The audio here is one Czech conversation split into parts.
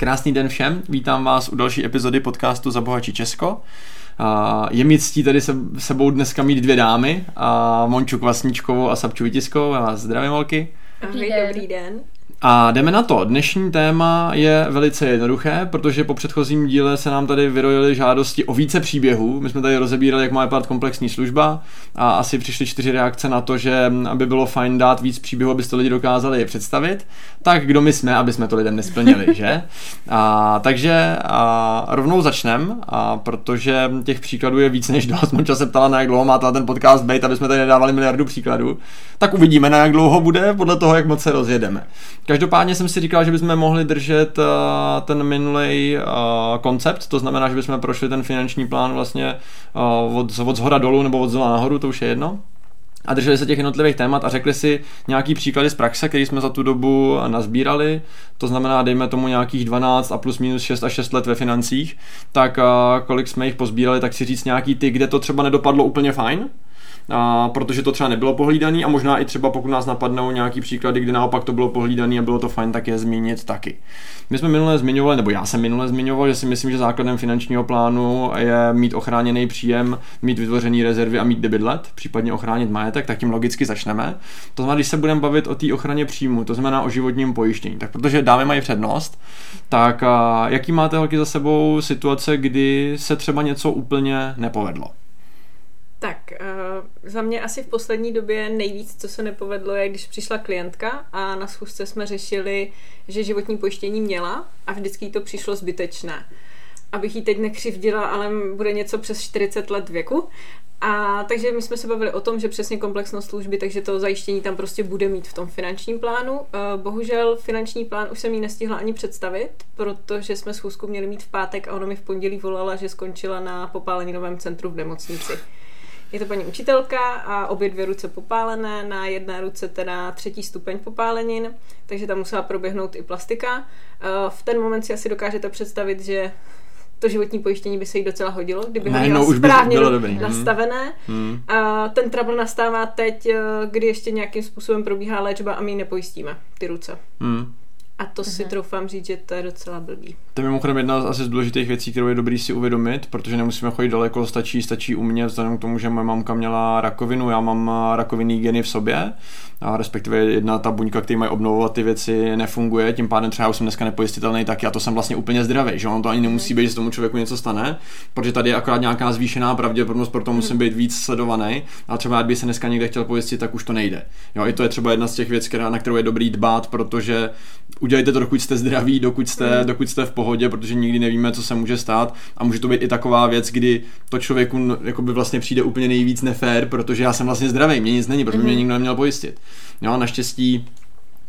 Krásný den všem, vítám vás u další epizody podcastu Zabohačí Česko. Je mi ctí tady se, sebou dneska mít dvě dámy, a Monču Kvasničkovou a Sapču Vytiskovou. Já vás zdravím, holky. Ahoj, dobrý den. A jdeme na to. Dnešní téma je velice jednoduché, protože po předchozím díle se nám tady vyrojily žádosti o více příběhů. My jsme tady rozebírali, jak má vypadat komplexní služba a asi přišly čtyři reakce na to, že aby bylo fajn dát víc příběhů, abyste lidi dokázali je představit. Tak kdo my jsme, aby jsme to lidem nesplnili, že? A, takže a, rovnou začnem, a, protože těch příkladů je víc než dost. Monča se ptala, na jak dlouho má ten podcast být, aby jsme tady nedávali miliardu příkladů. Tak uvidíme, na jak dlouho bude, podle toho, jak moc se rozjedeme. Každopádně jsem si říkal, že bychom mohli držet uh, ten minulý uh, koncept, to znamená, že bychom prošli ten finanční plán vlastně uh, od, od zhora dolů nebo od zdola nahoru, to už je jedno. A drželi se těch jednotlivých témat a řekli si nějaký příklady z praxe, které jsme za tu dobu nazbírali, to znamená, dejme tomu nějakých 12 a plus minus 6 a 6 let ve financích, tak kolik jsme jich pozbírali, tak si říct nějaký ty, kde to třeba nedopadlo úplně fajn, a, protože to třeba nebylo pohlídaný a možná i třeba pokud nás napadnou nějaký příklady, kdy naopak to bylo pohlídaný a bylo to fajn, tak je zmínit taky. My jsme minule zmiňovali, nebo já jsem minule zmiňoval, že si myslím, že základem finančního plánu je mít ochráněný příjem, mít vytvořený rezervy a mít debitlet, případně ochránit majetek, tak tím logicky začneme. To znamená, když se budeme bavit o té ochraně příjmu, to znamená o životním pojištění, tak protože dámy mají přednost, tak jaký máte holky za sebou situace, kdy se třeba něco úplně nepovedlo? Tak, uh, za mě asi v poslední době nejvíc, co se nepovedlo, je, když přišla klientka a na schůzce jsme řešili, že životní pojištění měla a vždycky jí to přišlo zbytečné. Abych jí teď nekřivdila, ale bude něco přes 40 let věku. A takže my jsme se bavili o tom, že přesně komplexnost služby, takže to zajištění tam prostě bude mít v tom finančním plánu. Eh, bohužel finanční plán už jsem jí nestihla ani představit, protože jsme schůzku měli mít v pátek a ona mi v pondělí volala, že skončila na popáleninovém centru v nemocnici. Je to paní učitelka a obě dvě ruce popálené, na jedné ruce teda třetí stupeň popálenin, takže tam musela proběhnout i plastika. Eh, v ten moment si asi dokážete představit, že to životní pojištění by se jí docela hodilo, kdyby ho měla správně dobrý. Mhm. nastavené. Hmm. A ten trouble nastává teď, eh, kdy ještě nějakým způsobem probíhá léčba a my ji nepojistíme, ty ruce. Hmm. A to si uh-huh. troufám říct, že to je docela blbý. To je mimochodem jedna z asi z důležitých věcí, kterou je dobrý si uvědomit, protože nemusíme chodit daleko, stačí, stačí u mě, vzhledem k tomu, že moje mamka měla rakovinu, já mám rakovinný geny v sobě, a respektive jedna ta buňka, která mají obnovovat ty věci, nefunguje, tím pádem třeba už jsem dneska nepojistitelný, tak já to jsem vlastně úplně zdravý, že on to ani nemusí být, že tomu člověku něco stane, protože tady je akorát nějaká zvýšená pravděpodobnost, proto musím mhm. být víc sledovaný, a třeba kdyby se dneska někde chtěl pojistit, tak už to nejde. Jo, i to je třeba jedna z těch věcí, na kterou je dobrý dbát, protože udělejte to, dokud jste zdraví, dokud jste, dokud jste v pohodě, protože nikdy nevíme, co se může stát a může to být i taková věc, kdy to člověku jakoby vlastně přijde úplně nejvíc nefér, protože já jsem vlastně zdravý, mě nic není, protože mě nikdo neměl pojistit. Jo, naštěstí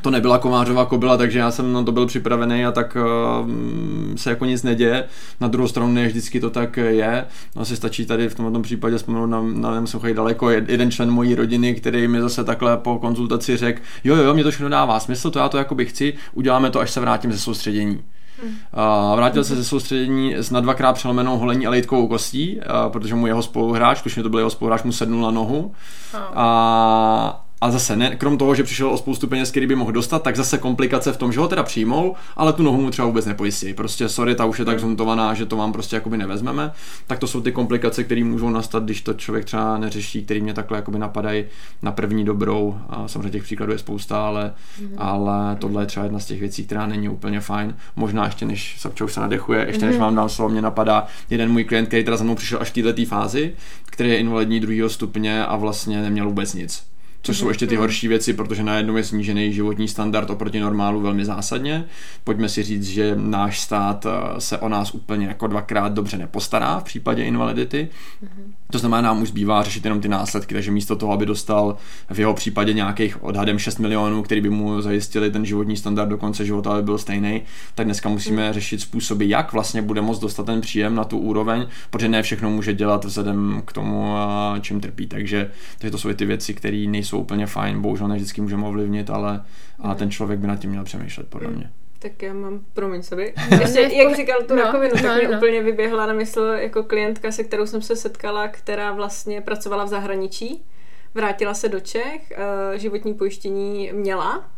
to nebyla komářová kobila, takže já jsem na to byl připravený a tak uh, se jako nic neděje. Na druhou stranu ne vždycky to tak je. No, asi stačí tady v tomto případě vzpomenout na, na nemusím daleko, jeden člen mojí rodiny, který mi zase takhle po konzultaci řekl, jo, jo, mě to všechno dává smysl, to já to jakoby chci, uděláme to, až se vrátím ze soustředění. Uh, vrátil se ze soustředění s na dvakrát přelomenou holení a lejtkovou kostí, uh, protože mu jeho spoluhráč, tuším to byl jeho spoluhráč, mu sednul na nohu. Oh. A a zase ne, krom toho, že přišel o spoustu peněz, který by mohl dostat, tak zase komplikace v tom, že ho teda přijmou, ale tu nohu mu třeba vůbec nepojistí. Prostě sorry, ta už je tak hmm. zhuntovaná, že to vám prostě jakoby nevezmeme. Tak to jsou ty komplikace, které můžou nastat, když to člověk třeba neřeší, který mě takhle jakoby napadají na první dobrou. A samozřejmě těch příkladů je spousta, ale, mm. ale tohle je třeba jedna z těch věcí, která není úplně fajn. Možná ještě než Sapčou se nadechuje, ještě než hmm. vám dám slovo, mě napadá jeden můj klient, který teda za mnou přišel až v této fázi, který je invalidní druhého stupně a vlastně neměl vůbec nic což jsou ještě ty horší věci, protože najednou je snížený životní standard oproti normálu velmi zásadně. Pojďme si říct, že náš stát eh, se o nás úplně jako dvakrát dobře nepostará v případě invalidity. To znamená, nám už zbývá řešit jenom ty následky, takže místo toho, aby dostal v jeho případě nějakých odhadem 6 milionů, který by mu zajistili ten životní standard do konce života, aby byl stejný, tak dneska musíme řešit způsoby, jak vlastně bude moct dostat ten příjem na tu úroveň, protože ne všechno může dělat vzhledem k tomu, eh, čím trpí. Takže, takže to jsou ty věci, které nejsou jsou úplně fajn, bohužel ne vždycky můžeme ovlivnit, ale, ale ten člověk by nad tím měl přemýšlet, podle mě. Tak já mám, promiň sobě, ještě, jak říkal tu no, rakovinu, tak no, mi no. úplně vyběhla na mysl jako klientka, se kterou jsem se setkala, která vlastně pracovala v zahraničí, vrátila se do Čech, eh, životní pojištění měla,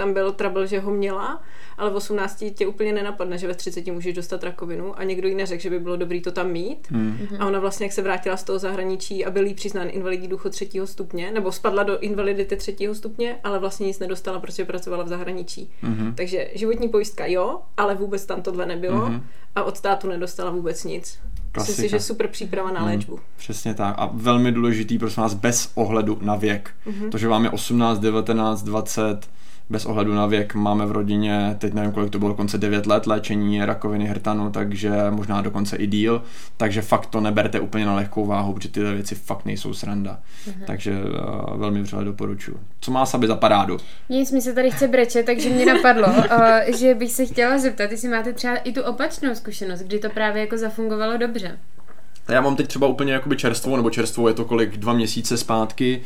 tam byl trouble, že ho měla, ale v 18 tě úplně nenapadne, že ve 30 můžeš dostat rakovinu a někdo jí neřekl, že by bylo dobré to tam mít. Hmm. A ona vlastně, jak se vrátila z toho zahraničí a byl jí přiznán invalidní důchod třetího stupně, nebo spadla do invalidity třetího stupně, ale vlastně nic nedostala, protože pracovala v zahraničí. Hmm. Takže životní pojistka jo, ale vůbec tam tohle nebylo hmm. a od státu nedostala vůbec nic. Klasika. Myslím si, že super příprava na léčbu. Mm, přesně tak. A velmi důležitý, prosím vás, bez ohledu na věk. Mm-hmm. To, že vám je 18, 19, 20, bez ohledu na věk máme v rodině, teď nevím, kolik to bylo, dokonce 9 let léčení rakoviny hrtanu, takže možná dokonce i díl, takže fakt to neberte úplně na lehkou váhu, protože tyhle věci fakt nejsou sranda. Mm-hmm. Takže uh, velmi vřele doporučuji. Co má Saby za parádu? Nic, mi se tady chce brečet, takže mě napadlo, uh, že bych se chtěla zeptat, jestli máte třeba i tu opačnou zkušenost, kdy to právě jako zafungovalo dobře. Já mám teď třeba úplně jakoby čerstvou, nebo čerstvou je to kolik, dva měsíce zpátky,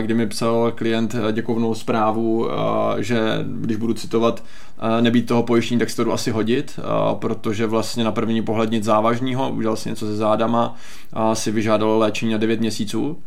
kdy mi psal klient děkovnou zprávu, že když budu citovat, nebýt toho pojištění, tak si to jdu asi hodit, protože vlastně na první pohled nic závažného, udělal si něco se zádama, si vyžádal léčení na 9 měsíců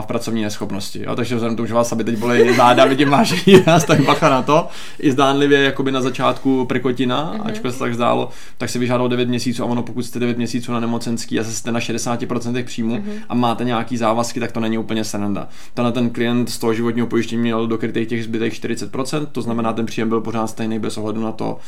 v pracovní neschopnosti. Jo? Takže vzhledem k tomu, že vás aby teď bolí záda, vidím váš výraz, tak bacha na to. I zdánlivě jakoby na začátku prkotina, mm-hmm. ačkoliv se tak zdálo, tak si vyžádal 9 měsíců a ono pokud jste 9 měsíců na nemocenský a jste na 60% příjmu mm-hmm. a máte nějaký závazky, tak to není úplně sranda. Tenhle ten klient z toho životního pojištění měl dokrytých těch zbytek 40%, to znamená, ten příjem byl pořád stejný bez ohledu na to,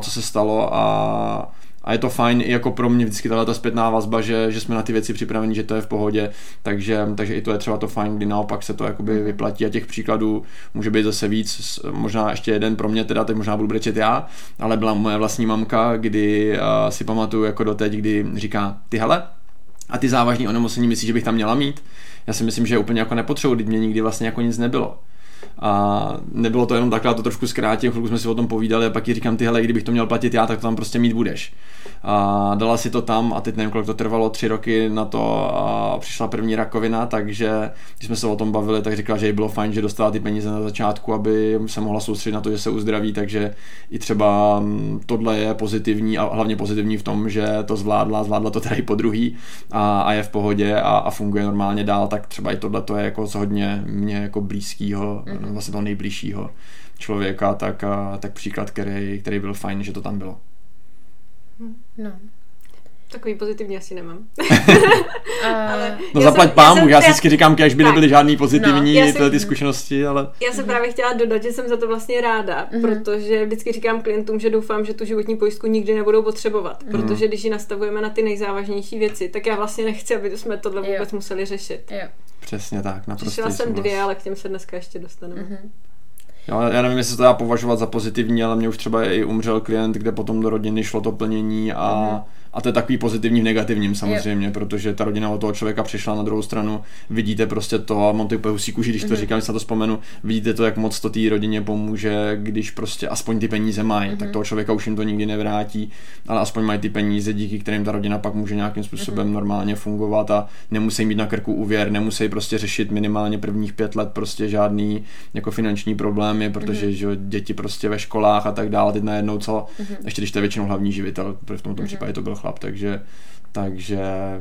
co se stalo a a je to fajn i jako pro mě vždycky ta zpětná vazba, že, že jsme na ty věci připraveni, že to je v pohodě, takže, takže i to je třeba to fajn, kdy naopak se to jakoby vyplatí a těch příkladů může být zase víc, možná ještě jeden pro mě teda, teď možná budu brečet já, ale byla moje vlastní mamka, kdy uh, si pamatuju jako doteď, kdy říká, ty hele, a ty závažní onemocnění myslíš, že bych tam měla mít? Já si myslím, že úplně jako nepotřebuji, mě nikdy vlastně jako nic nebylo. A nebylo to jenom takhle, to trošku zkrátím, chvilku jsme si o tom povídali a pak ji říkám, ty hele, kdybych to měl platit já, tak to tam prostě mít budeš. A dala si to tam a teď nevím, kolik to trvalo, tři roky na to a přišla první rakovina, takže když jsme se o tom bavili, tak říkala, že jí bylo fajn, že dostala ty peníze na začátku, aby se mohla soustředit na to, že se uzdraví, takže i třeba mm, tohle je pozitivní a hlavně pozitivní v tom, že to zvládla, zvládla to tady po druhý a, a je v pohodě a, a funguje normálně dál, tak třeba i tohle to je jako hodně mě jako blízkýho, mm-hmm. vlastně toho nejbližšího člověka, tak, tak příklad, který, který byl fajn, že to tam bylo. No. Takový pozitivní asi nemám. ale no zaplať pámu, já, já si vždycky říkám, když by nebyly žádný pozitivní no, tyhle ty zkušenosti, ale... Já jsem právě chtěla dodat, že jsem za to vlastně ráda, mm-hmm. protože vždycky říkám klientům, že doufám, že tu životní pojistku nikdy nebudou potřebovat, mm-hmm. protože když ji nastavujeme na ty nejzávažnější věci, tak já vlastně nechci, aby jsme tohle vůbec jo. museli řešit. Jo. Přesně tak, naprosto. Přišla jsem dvě, ale k těm se dneska ještě dostaneme. Mm-hmm. Jo, já nevím, jestli to dá považovat za pozitivní, ale mě už třeba i umřel klient, kde potom do rodiny šlo to plnění a mm-hmm a to je takový pozitivní v negativním samozřejmě, yep. protože ta rodina od toho člověka přišla na druhou stranu, vidíte prostě to a mám ty husí kůži, když to mm-hmm. říkám, když se na to vzpomenu, vidíte to, jak moc to té rodině pomůže, když prostě aspoň ty peníze mají, mm-hmm. tak toho člověka už jim to nikdy nevrátí, ale aspoň mají ty peníze, díky kterým ta rodina pak může nějakým způsobem mm-hmm. normálně fungovat a nemusí mít na krku úvěr, nemusí prostě řešit minimálně prvních pět let prostě žádný jako finanční problémy, protože mm-hmm. že děti prostě ve školách a tak dále, teď najednou co, mm-hmm. ještě když to je většinou hlavní živitel, v tomto mm-hmm. případě to byl chlap, takže takže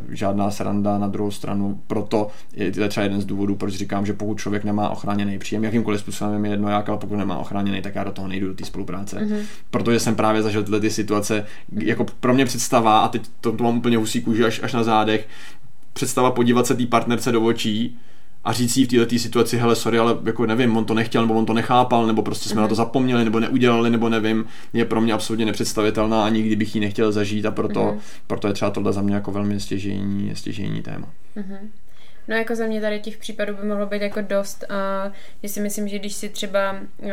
žádná sranda na druhou stranu. Proto je to třeba jeden z důvodů, proč říkám, že pokud člověk nemá ochráněný příjem, jakýmkoliv způsobem je jedno jak, ale pokud nemá ochráněný, tak já do toho nejdu do té spolupráce. Mm-hmm. Protože jsem právě zažil tyhle ty situace, jako pro mě představa, a teď to, to mám úplně husí kůži až, až na zádech, představa podívat se té partnerce do očí, a říct jí v této situaci, hele, sorry, ale jako nevím, on to nechtěl, nebo on to nechápal, nebo prostě jsme mm-hmm. na to mhm. zapomněli, nebo neudělali, nebo nevím, je pro mě absolutně nepředstavitelná a nikdy bych ji nechtěl zažít a proto, mm-hmm. proto je třeba tohle za mě jako velmi stěžení, stěžení téma. Mm-hmm. No jako za mě tady těch případů by mohlo být jako dost a já si myslím, že když si třeba uh,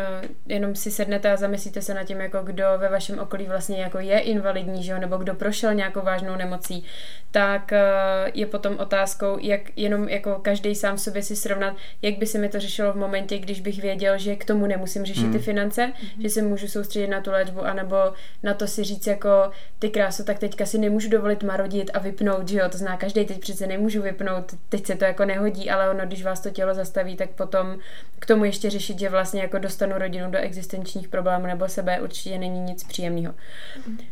jenom si sednete a zamyslíte se nad tím, jako kdo ve vašem okolí vlastně jako je invalidní, že jo, nebo kdo prošel nějakou vážnou nemocí, tak uh, je potom otázkou, jak jenom jako každý sám sobě si srovnat, jak by se mi to řešilo v momentě, když bych věděl, že k tomu nemusím řešit mm. ty finance, mm. že se můžu soustředit na tu léčbu, anebo na to si říct jako ty kráso, tak teďka si nemůžu dovolit marodit a vypnout, že jo, to zná každý teď přece nemůžu vypnout, teď se to jako nehodí, ale ono, když vás to tělo zastaví, tak potom k tomu ještě řešit, že vlastně jako dostanu rodinu do existenčních problémů nebo sebe určitě není nic příjemného.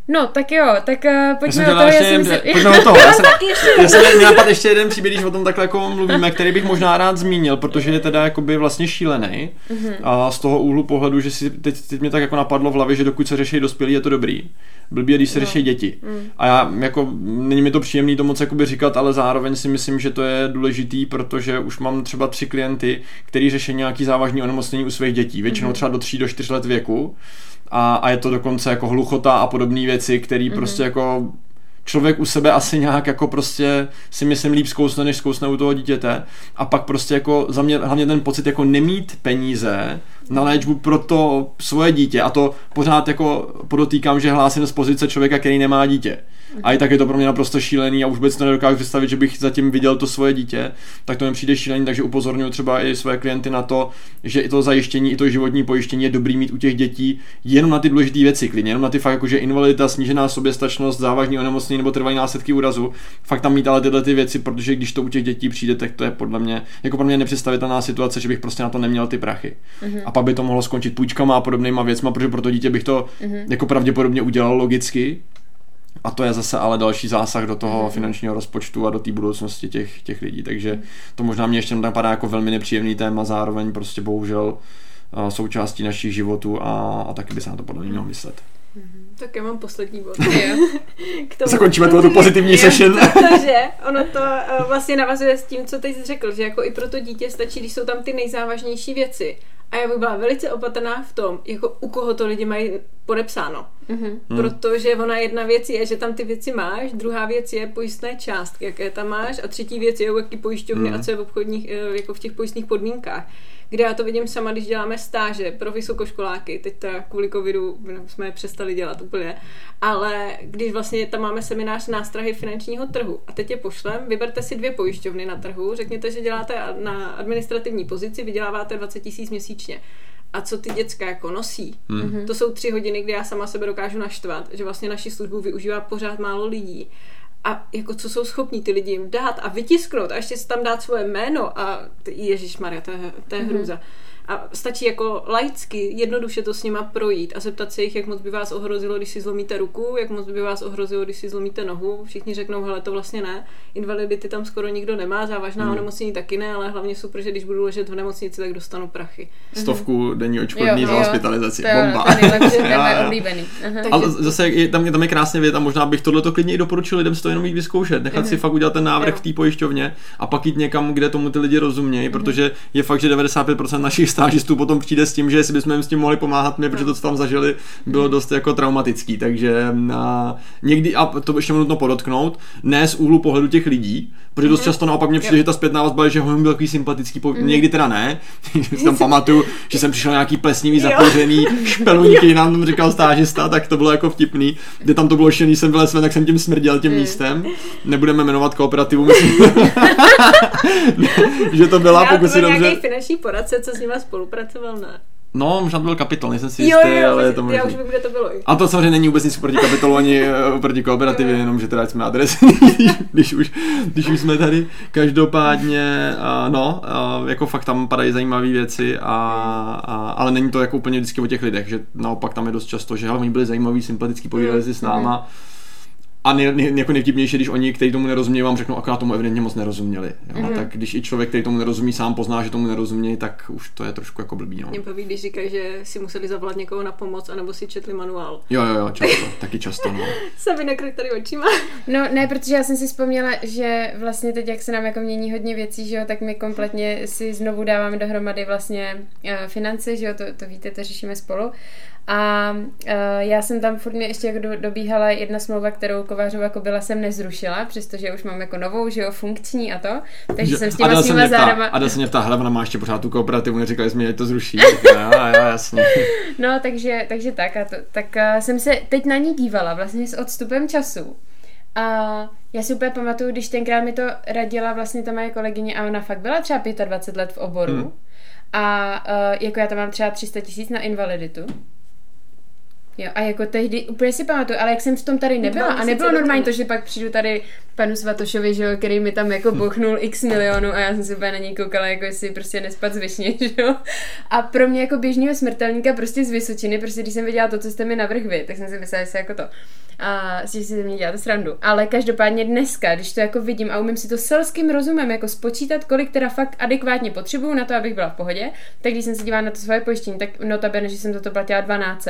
No, tak jo, tak uh, pojďme do toho. Já si myslím... Pojďme do toho. Já jsem, já jsem měl napad ještě jeden příběh, když o tom takhle jako mluvíme, který bych možná rád zmínil, protože je teda jakoby vlastně šílený. Mm-hmm. A z toho úhlu pohledu, že si teď, teď mě tak jako napadlo v hlavě, že dokud se řeší dospělí, je to dobrý. Blbě, když se no. řeší děti. Mm. A já jako, není mi to příjemný to moc jakoby říkat, ale zároveň si myslím, že to je důležitý, protože už mám třeba tři klienty, kteří řeší nějaký závažný onemocnění u svých dětí, většinou mm. třeba do 3 do 4 let věku. A, a je to dokonce jako hluchota a podobné věci, které mm. prostě jako člověk u sebe asi nějak jako prostě si myslím líp zkousne, než zkousne u toho dítěte. A pak prostě jako za mě hlavně ten pocit jako nemít peníze na léčbu pro to svoje dítě. A to pořád jako podotýkám, že hlásím z pozice člověka, který nemá dítě. A i tak je to pro mě naprosto šílený a už vůbec to nedokážu představit, že bych zatím viděl to svoje dítě, tak to mi přijde šílený, takže upozorňuji třeba i své klienty na to, že i to zajištění, i to životní pojištění je dobrý mít u těch dětí jenom na ty důležité věci, klidně, jenom na ty fakt jako, že invalidita, snížená soběstačnost, závažný onemocnění nebo trvalý následky úrazu, fakt tam mít ale tyhle ty věci, protože když to u těch dětí přijde, tak to je podle mě jako pro mě nepředstavitelná situace, že bych prostě na to neměl ty prachy. Mm-hmm. A pak by to mohlo skončit půjčkama a podobnýma věcma, protože pro to dítě bych to mm-hmm. jako pravděpodobně udělal logicky, a to je zase ale další zásah do toho mm. finančního rozpočtu a do té budoucnosti těch, těch lidí. Takže to možná mě ještě napadá jako velmi nepříjemný téma, zároveň prostě bohužel uh, součástí našich životů a, a taky by se na to podle mě mělo myslet. Mhm. Tak já mám poslední bod. K tomu. Zakončíme tu pozitivní session. Protože ono to uh, vlastně navazuje s tím, co teď jsi řekl, že jako i pro to dítě stačí, když jsou tam ty nejzávažnější věci. A já bych byla velice opatrná v tom, jako u koho to lidi mají podepsáno. Mm-hmm. Protože ona jedna věc je, že tam ty věci máš, druhá věc je pojistné částky, jaké tam máš a třetí věc je, jaký pojišťovny mm. a co je v obchodních, eh, jako v těch pojistných podmínkách kde já to vidím sama, když děláme stáže pro vysokoškoláky, teď teda kvůli covidu jsme je přestali dělat úplně, ale když vlastně tam máme seminář nástrahy finančního trhu a teď je pošlem, vyberte si dvě pojišťovny na trhu, řekněte, že děláte na administrativní pozici, vyděláváte 20 tisíc měsíčně. A co ty děcka jako nosí. Hmm. To jsou tři hodiny, kdy já sama sebe dokážu naštvat, že vlastně naši službu využívá pořád málo lidí a jako co jsou schopní ty lidi jim dát a vytisknout a ještě si tam dát svoje jméno a Ježíš Maria, to je, to je mm-hmm. A stačí jako laicky jednoduše to s nima projít a zeptat se jich, jak moc by vás ohrozilo, když si zlomíte ruku, jak moc by vás ohrozilo, když si zlomíte nohu. Všichni řeknou, hele, to vlastně ne. Invalidity tam skoro nikdo nemá, závažná hmm. onemocnění taky ne, ale hlavně super, že když budu ležet v nemocnici, tak dostanu prachy. Stovku denní očkodný za hospitalizaci. To Bomba. To je oblíbený. Ale zase je, tam, je, tam je krásně věc a možná bych tohle klidně i doporučil lidem to jenom jít vyzkoušet, nechat si fakt udělat ten návrh v té pojišťovně a pak jít někam, kde tomu ty lidi rozumějí, protože je fakt, že 95% našich stážistů potom přijde s tím, že jestli bychom jim s tím mohli pomáhat my, protože to, co tam zažili, bylo dost jako traumatický, takže a, někdy, a to ještě nutno podotknout, ne z úhlu pohledu těch lidí, protože dost mhm. často naopak mě přijde, že ta zpětná vazba že ho byl takový sympatický, po... mm. někdy teda ne, si tam pamatuju, že jsem přišel nějaký plesnivý, zapořený, špeluňky, nám tam říkal stážista, tak to bylo jako vtipný, kde tam to bylo šený, jsem byl tak jsem tím smrděl tím mm. místem, nebudeme jmenovat kooperativu, myslím, že to byla, pokud si dobře... finanční poradce, co s nimi spolupracoval, ne? No, možná to byl kapitol, nejsem si jistý, jo, jo, ale je to možný. Já už vím, kde to bylo. A to samozřejmě není vůbec nic proti kapitolu ani eh, proti kooperativě, jenom že teda jsme adresy, když, už, když už jsme tady. Každopádně, uh, no, uh, jako fakt tam padají zajímavé věci, a, a, ale není to jako úplně vždycky o těch lidech, že naopak tam je dost často, že oni byli zajímaví, sympatický, povídali si s náma. Mm a nej, nej, jako nejvtipnější, když oni, kteří tomu nerozumí, vám řeknou, akorát tomu evidentně moc nerozuměli. Jo? Mm-hmm. Tak když i člověk, který tomu nerozumí, sám pozná, že tomu nerozumí, tak už to je trošku jako blbý. No. Mě baví, když říkají, že si museli zavolat někoho na pomoc, anebo si četli manuál. Jo, jo, jo, často, taky často. No. Sami nekryt tady očima. No ne, protože já jsem si vzpomněla, že vlastně teď, jak se nám jako mění hodně věcí, že jo, tak my kompletně si znovu dáváme dohromady vlastně uh, finance, že jo, to, to víte, to řešíme spolu. A uh, já jsem tam furt mě ještě jako do, dobíhala jedna smlouva, kterou Kovářova kobila jsem nezrušila, přestože už mám jako novou, že jo, funkční a to. Takže jsem s těma svýma zárama... A se mě ptá, hele, ona má ještě pořád tu kooperativu, neříkali jsme, že to zruší. jo, jo, jasně. No, takže, takže tak. A to, tak uh, jsem se teď na ní dívala vlastně s odstupem času. A já si úplně pamatuju, když tenkrát mi to radila vlastně ta moje kolegyně a ona fakt byla třeba 25 let v oboru. Hmm. A uh, jako já tam mám třeba 300 tisíc na invaliditu Jo, a jako tehdy, úplně si pamatuju, ale jak jsem v tom tady nebyla a nebylo normální to, že pak přijdu tady panu Svatošovi, že jo, který mi tam jako bochnul x milionů a já jsem se úplně na něj koukala, jako jestli prostě nespat z višně, že jo. A pro mě jako běžného smrtelníka prostě z Vysočiny, prostě když jsem viděla to, co jste mi navrh vy, tak jsem si myslela, že se jako to. A že si ze mě děláte srandu. Ale každopádně dneska, když to jako vidím a umím si to selským rozumem jako spočítat, kolik teda fakt adekvátně potřebuju na to, abych byla v pohodě, tak když jsem se dívala na to svoje pojištění, tak notabene, že jsem za to platila 12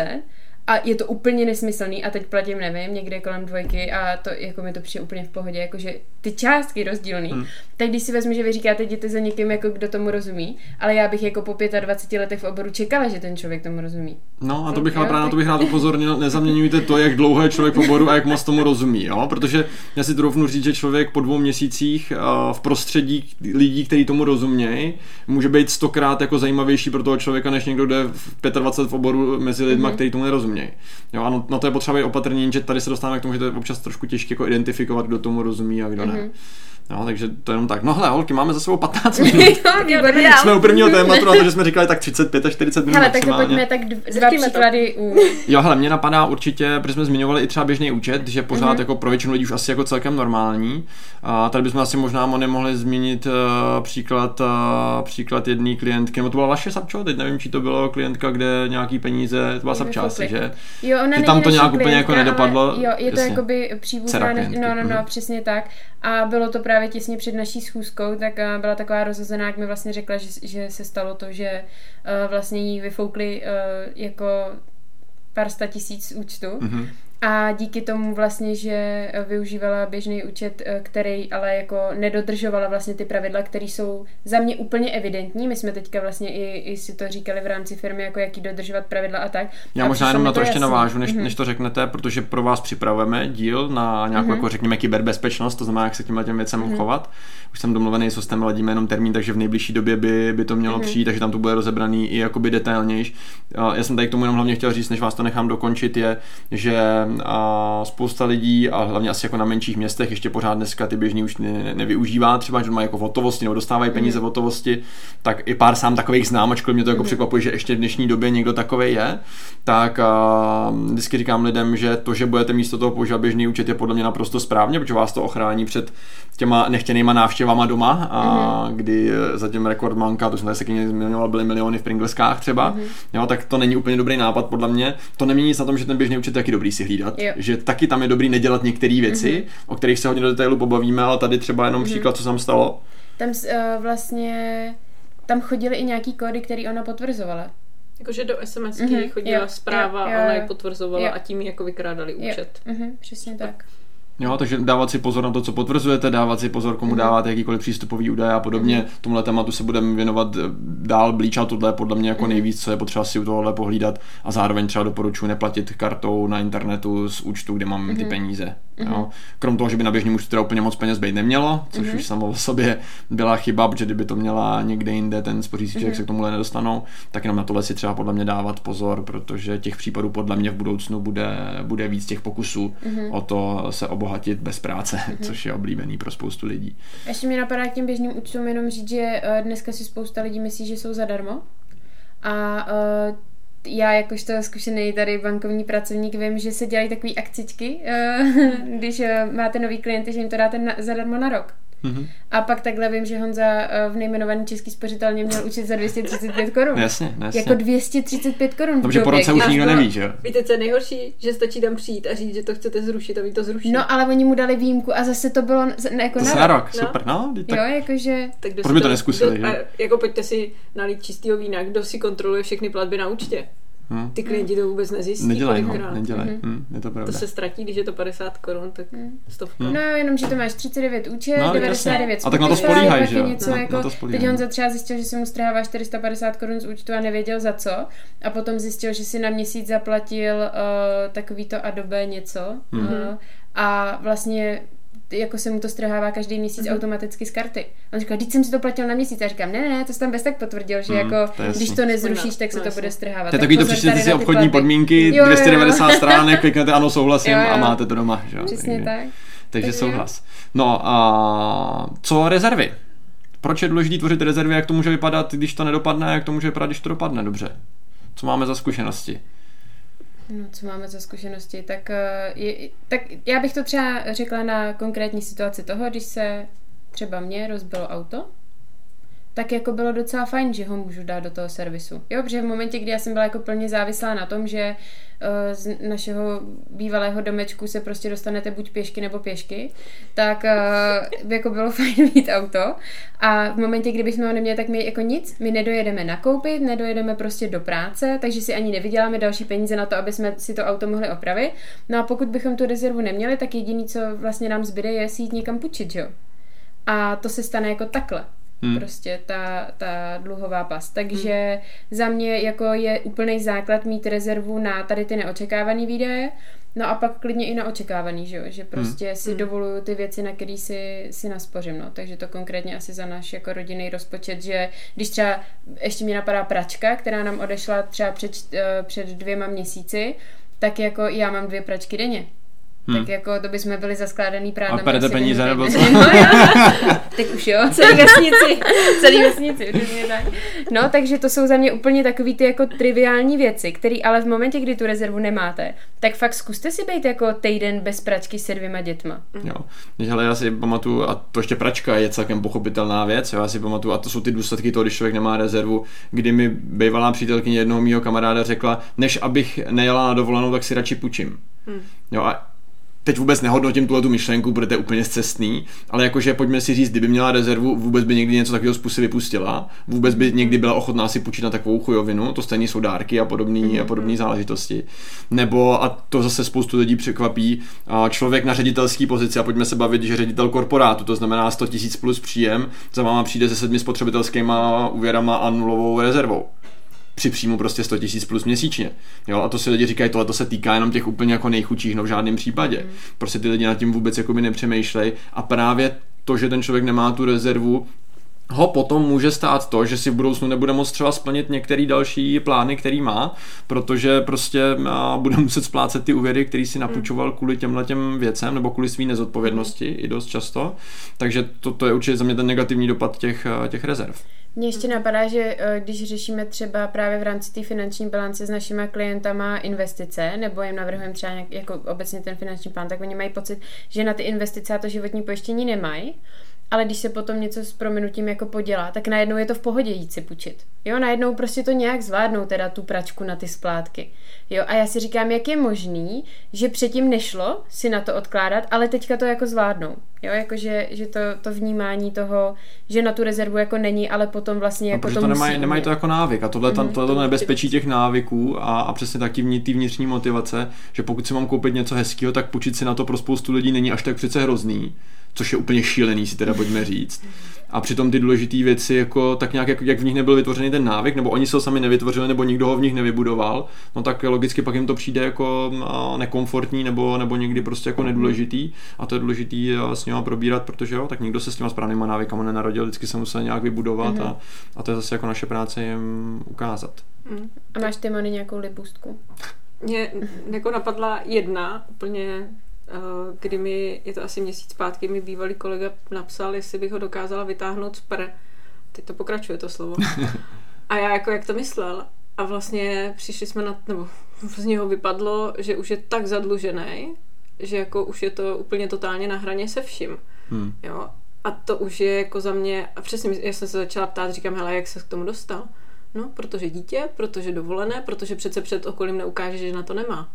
a je to úplně nesmyslný a teď platím, nevím, někde kolem dvojky a to jako mi to přijde úplně v pohodě, jakože ty částky rozdílný. Hmm. Tak když si vezmu, že vy říkáte, jděte za někým, jako kdo tomu rozumí, ale já bych jako po 25 letech v oboru čekala, že ten člověk tomu rozumí. No a to bych ale právě na to bych rád upozornil, nezaměňujte to, jak dlouho je člověk v oboru a jak moc tomu rozumí, jo? protože já si troufnu říct, že člověk po dvou měsících uh, v prostředí lidí, kteří tomu rozumějí, může být stokrát jako zajímavější pro toho člověka, než někdo, kdo je v 25 v oboru mezi lidma, mm-hmm. kteří tomu nerozumějí. Jo, a na to je potřeba být opatrný, že tady se dostáváme k tomu, že to je občas trošku těžké jako identifikovat, kdo tomu rozumí a kdo ne. No, takže to je jenom tak. No hele, holky, máme za sebou 15 minut. jo. Jsme u prvního tématu na to, že jsme říkali tak 35 až 40 minut Hele, tak to pojďme tak dv- dva příklady u... Jo, hele, mě napadá určitě, protože jsme zmiňovali i třeba běžný účet, že pořád Mhm. mm-hmm. jako pro většinu lidí už asi jako celkem normální. A tady bychom asi možná mo- nemohli zmínit uh, příklad, uh, příklad jedné klientky, no to byla vaše Sapčo, teď nevím, či to bylo klientka, kde nějaký peníze, to byla Sapča asi, že? Jo, ona Že tam to nějak úplně jako klientka, nedopadlo, jo, je to jakoby příbuzná, no, no, no, mhm. přesně tak. A bylo to právě těsně před naší schůzkou, tak a, byla taková rozhozená, jak mi vlastně řekla, že, že se stalo to, že uh, vlastně jí vyfoukli uh, jako pár sta tisíc účtu. Mhm. A díky tomu vlastně, že využívala běžný účet, eh, který ale jako nedodržovala vlastně ty pravidla, které jsou za mě úplně evidentní. My jsme teďka vlastně i, i si to říkali v rámci firmy, jako jaký dodržovat pravidla a tak. Já a možná jenom na to ještě jasný. navážu, než, Mhm. než to řeknete, protože pro vás připravujeme díl na nějakou, Mhm. jako řekněme, kyberbezpečnost, to znamená, jak se tímhle těm věcem uchovat. Už jsem domluvený s hostem, ladíme jenom termín, takže v nejbližší době by, by to mělo přijít, takže tam to bude rozebraný i jakoby detailnější. Já jsem tady k tomu jenom hlavně chtěl říct, než vás to nechám dokončit, je, že a, spousta lidí, a hlavně asi jako na menších městech, ještě pořád dneska ty běžný už ne, nevyužívá, třeba, že mají jako v hotovosti nebo dostávají peníze v hotovosti, tak i pár sám takových znám, ačkoliv mě to jako překvapuje, že ještě v dnešní době někdo takový je, tak a, vždycky říkám lidem, že to, že budete místo toho používat běžný účet, je podle mě naprosto správně, protože vás to ochrání před těma nechtěnýma návštěvama doma, a Mhm. kdy eh, zatím rekordmanka, to jsem tady se knihy zmiňoval, byly miliony v Pringleskách třeba, Mhm. jo, tak to není úplně dobrý nápad podle mě. To nemění nic na tom, že ten běžný účet je taky dobrý si hlídat, Jo. že taky tam je dobrý nedělat některé věci, o kterých se hodně do detailu pobavíme, ale tady třeba jenom příklad, co se tam stalo. Tam uh, vlastně tam chodily i nějaký kódy, který ona potvrzovala. Jakože do SMSky Mhm, chodila jo, zpráva, jo, jo, ona jo. ji potvrzovala Jo. a tím jí jako vykrádali účet. Mhm, přesně tak. Jo, takže dávat si pozor na to, co potvrzujete, dávat si pozor, komu dáváte jakýkoliv přístupový údaje a podobně. Tomuhle tématu se budeme věnovat eh, dál blíž, a tohle je podle mě jako nejvíc, co je potřeba si u tohohle pohlídat. A zároveň třeba doporučuji neplatit kartou na internetu z účtu, kde mám ty peníze. Jo. Krom toho, že by na běžném účtu teda úplně moc peněz být nemělo, což už samo o sobě byla chyba, protože kdyby to měla někde jinde ten spořící člověk se k tomuhle nedostanou, tak jenom na tohle si třeba podle mě dávat pozor, protože těch případů podle mě v budoucnu bude, bude víc těch pokusů o to se obohatit bez práce, což je oblíbený pro spoustu lidí. Ještě mě napadá k těm běžným účtům jenom říct, že eh, dneska si spousta lidí myslí, že jsou zadarmo. A eh, já jakožto zkušený tady bankovní pracovník vím, že se dělají takové akcičky, eh, když máte nový klienty, že jim to dáte na, zadarmo na rok. Mhm. A pak takhle vím, že Honza eh, v nejmenovaný český spořitelně měl účet za 235 korun. Jasně, jasně. Jako 235 korun. v Protože po roce už nikdo neví, že jo? Víte, co je nejhorší? Že stačí tam přijít a říct, že to chcete zrušit a vy to zruší. No ale oni mu dali výjimku a zase to bylo ne, jako To na se na rok. rok, No. super, no. tak Jo, jakože... tak kdo Proč si by to neskusili, kdo, že? a Jako pojďte si nalít čistýho vína, kdo si kontroluje všechny platby na účtě. Hm. Ty klienti to vůbec nezjistí. Nedělají, no, kolikrát. nedělají. Mhm. Hm, je to To pravda. se ztratí, když je to 50 korun, tak stovka. Hm. No, jenom, že to máš 39 účet, No, no, ale 99 jasně. A tak na to spolíhají, že jo? něco No, jako, na to teď on za třeba zjistil, že se mu strhává 450 korun z účtu a nevěděl za co. A potom zjistil, že si na měsíc zaplatil uh, takový to Adobe něco. Mhm. Uh, a vlastně jako se mu to strhává každý měsíc Mhm. automaticky z karty. On říkal, teď jsem si to platil na měsíc. A já říkám, ne, ne, to jsi tam bez tak potvrdil, že Mhm, jako, to když to nezrušíš, tak se No, to bude strhávat. To je Tak takový to přečtete tady si obchodní platby. podmínky, Jo, jo, jo. 290 stránek, kliknete ano, souhlasím Jo, jo. a máte to doma. Že? jo? Přesně Takže- tak. Takže Takže souhlas. No a co rezervy? Proč je důležité tvořit rezervy, jak to může vypadat, když to nedopadne, a jak to může vypadat, když to dopadne dobře? Co máme za zkušenosti? No, co máme za zkušenosti? Tak, eh, je, tak já bych to třeba řekla na konkrétní situaci toho, když se třeba mě rozbilo auto, tak jako bylo docela fajn, že ho můžu dát do toho servisu. Jo, protože v momentě, kdy já jsem byla jako plně závislá na tom, že uh, z našeho bývalého domečku se prostě dostanete buď pěšky nebo pěšky, tak uh, jako bylo fajn mít auto. A v momentě, kdybychom ho neměli, tak my jako nic, my nedojedeme nakoupit, nedojedeme prostě do práce, takže si ani nevyděláme další peníze na to, aby jsme si to auto mohli opravit. No a pokud bychom tu rezervu neměli, tak jediný, co vlastně nám zbyde, je si jít někam půjčit, jo. A to se stane jako takhle. Hmm. Prostě ta, ta dluhová pas. Takže hmm. za mě jako je úplný základ mít rezervu na tady ty neočekávané výdaje, no a pak klidně i na očekávaný, že, jo? že hmm. prostě hmm. si hmm. dovoluju ty věci, na které si, si naspořím. No. Takže to konkrétně asi za náš jako rodinný rozpočet, že když třeba ještě mi napadá pračka, která nám odešla třeba před, uh, před dvěma měsíci, tak jako já mám dvě pračky denně. Hmm. Tak jako to bychom byli zaskládaný právě. A perete peníze nebo co? No, Teď už jo, celý vesnici. celý vesnici, tak. No, takže to jsou za mě úplně takový ty jako triviální věci, které ale v momentě, kdy tu rezervu nemáte, tak fakt zkuste si být jako týden bez pračky se dvěma dětma. Jo, ale já si pamatuju, a to ještě pračka je celkem pochopitelná věc, jo, já si pamatuju, a to jsou ty důsledky toho, když člověk nemá rezervu, kdy mi bývalá přítelkyně jednoho mýho kamaráda řekla, než abych nejela na dovolenou, tak si radši půjčím. Hmm. Jo, a teď vůbec nehodnotím tuhle tu myšlenku, protože to je úplně zcestný, ale jakože pojďme si říct, kdyby měla rezervu, vůbec by někdy něco takového způsoby vypustila, vůbec by někdy byla ochotná si půjčit na takovou chujovinu, to stejně jsou dárky a podobné mm-hmm. a podobné záležitosti. Nebo, a to zase spoustu lidí překvapí, člověk na ředitelský pozici, a pojďme se bavit, že ředitel korporátu, to znamená 100 000 plus příjem, za váma přijde se sedmi spotřebitelskýma úvěrama a nulovou rezervou při příjmu prostě 100 tisíc plus měsíčně. Jo, a to si lidi říkají, tohle to se týká jenom těch úplně jako nejchudších, no v žádném případě. Mm. Prostě ty lidi nad tím vůbec jako by nepřemýšlej a právě to, že ten člověk nemá tu rezervu, ho potom může stát to, že si v budoucnu nebude moct třeba splnit některé další plány, který má, protože prostě bude muset splácet ty úvěry, který si napůjčoval kvůli těmhle těm věcem nebo kvůli své nezodpovědnosti i dost často. Takže to, to je určitě za mě ten negativní dopad těch, těch rezerv. Mně ještě napadá, že eh, když řešíme třeba právě v rámci té finanční bilance s našimi klientama investice, nebo jim navrhujeme třeba nějak, jako obecně ten finanční plán, tak oni mají pocit, že na ty investice a to životní pojištění nemají ale když se potom něco s prominutím jako podělá, tak najednou je to v pohodě jít si půjčit. Jo, najednou prostě to nějak zvládnou, teda tu pračku na ty splátky. Jo, a já si říkám, jak je možný, že předtím nešlo si na to odkládat, ale teďka to jako zvládnou. Jo, jakože že to, to vnímání toho, že na tu rezervu jako není, ale potom vlastně jako no, to, to nemají, nemají to jako návyk a tohle, mm-hmm, tohle to nebezpečí těch návyků a, a přesně taky vní, ty vnitřní motivace, že pokud si mám koupit něco hezkého, tak půjčit si na to pro spoustu lidí není až tak přece hrozný což je úplně šílený, si teda pojďme říct. A přitom ty důležité věci, jako tak nějak, jak, jak v nich nebyl vytvořený ten návyk, nebo oni se ho sami nevytvořili, nebo nikdo ho v nich nevybudoval, no tak logicky pak jim to přijde jako nekomfortní, nebo, nebo někdy prostě jako nedůležitý. A to je důležitý s nimi probírat, protože jo, tak nikdo se s těma správnýma návykama nenarodil, vždycky se musel nějak vybudovat mm-hmm. a, a to je zase jako naše práce jim ukázat. Mm. A máš ty Mony nějakou libůstku? Mě jako napadla jedna úplně kdy mi, je to asi měsíc zpátky, mi bývalý kolega napsal, jestli bych ho dokázala vytáhnout z pr. Teď to pokračuje to slovo. A já jako jak to myslel. A vlastně přišli jsme na, nebo z něho vypadlo, že už je tak zadlužený, že jako už je to úplně totálně na hraně se vším. Hmm. Jo? A to už je jako za mě, a přesně, já jsem se začala ptát, říkám, hele, jak se k tomu dostal? No, protože dítě, protože dovolené, protože přece před okolím neukáže, že na to nemá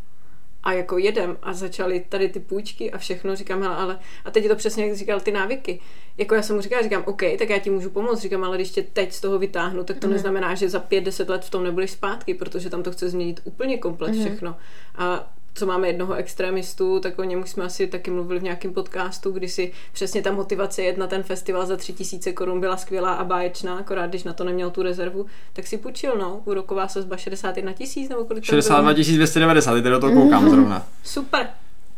a jako jedem a začaly tady ty půjčky a všechno, říkám, hele, ale a teď je to přesně, jak říkal, ty návyky. Jako já jsem mu říkala, říkám, OK, tak já ti můžu pomoct, říkám, ale když tě teď z toho vytáhnu, tak to mm. neznamená, že za pět, deset let v tom nebudeš zpátky, protože tam to chce změnit úplně komplet mm. všechno. A co máme jednoho extremistu, tak o něm jsme asi taky mluvili v nějakém podcastu, kdy si přesně ta motivace jet na ten festival za tři tisíce korun byla skvělá a báječná, akorát když na to neměl tu rezervu, tak si půjčil, no, úroková sazba 61 tisíc nebo kolik 62 290, teď do toho koukám mm-hmm. zrovna. Super.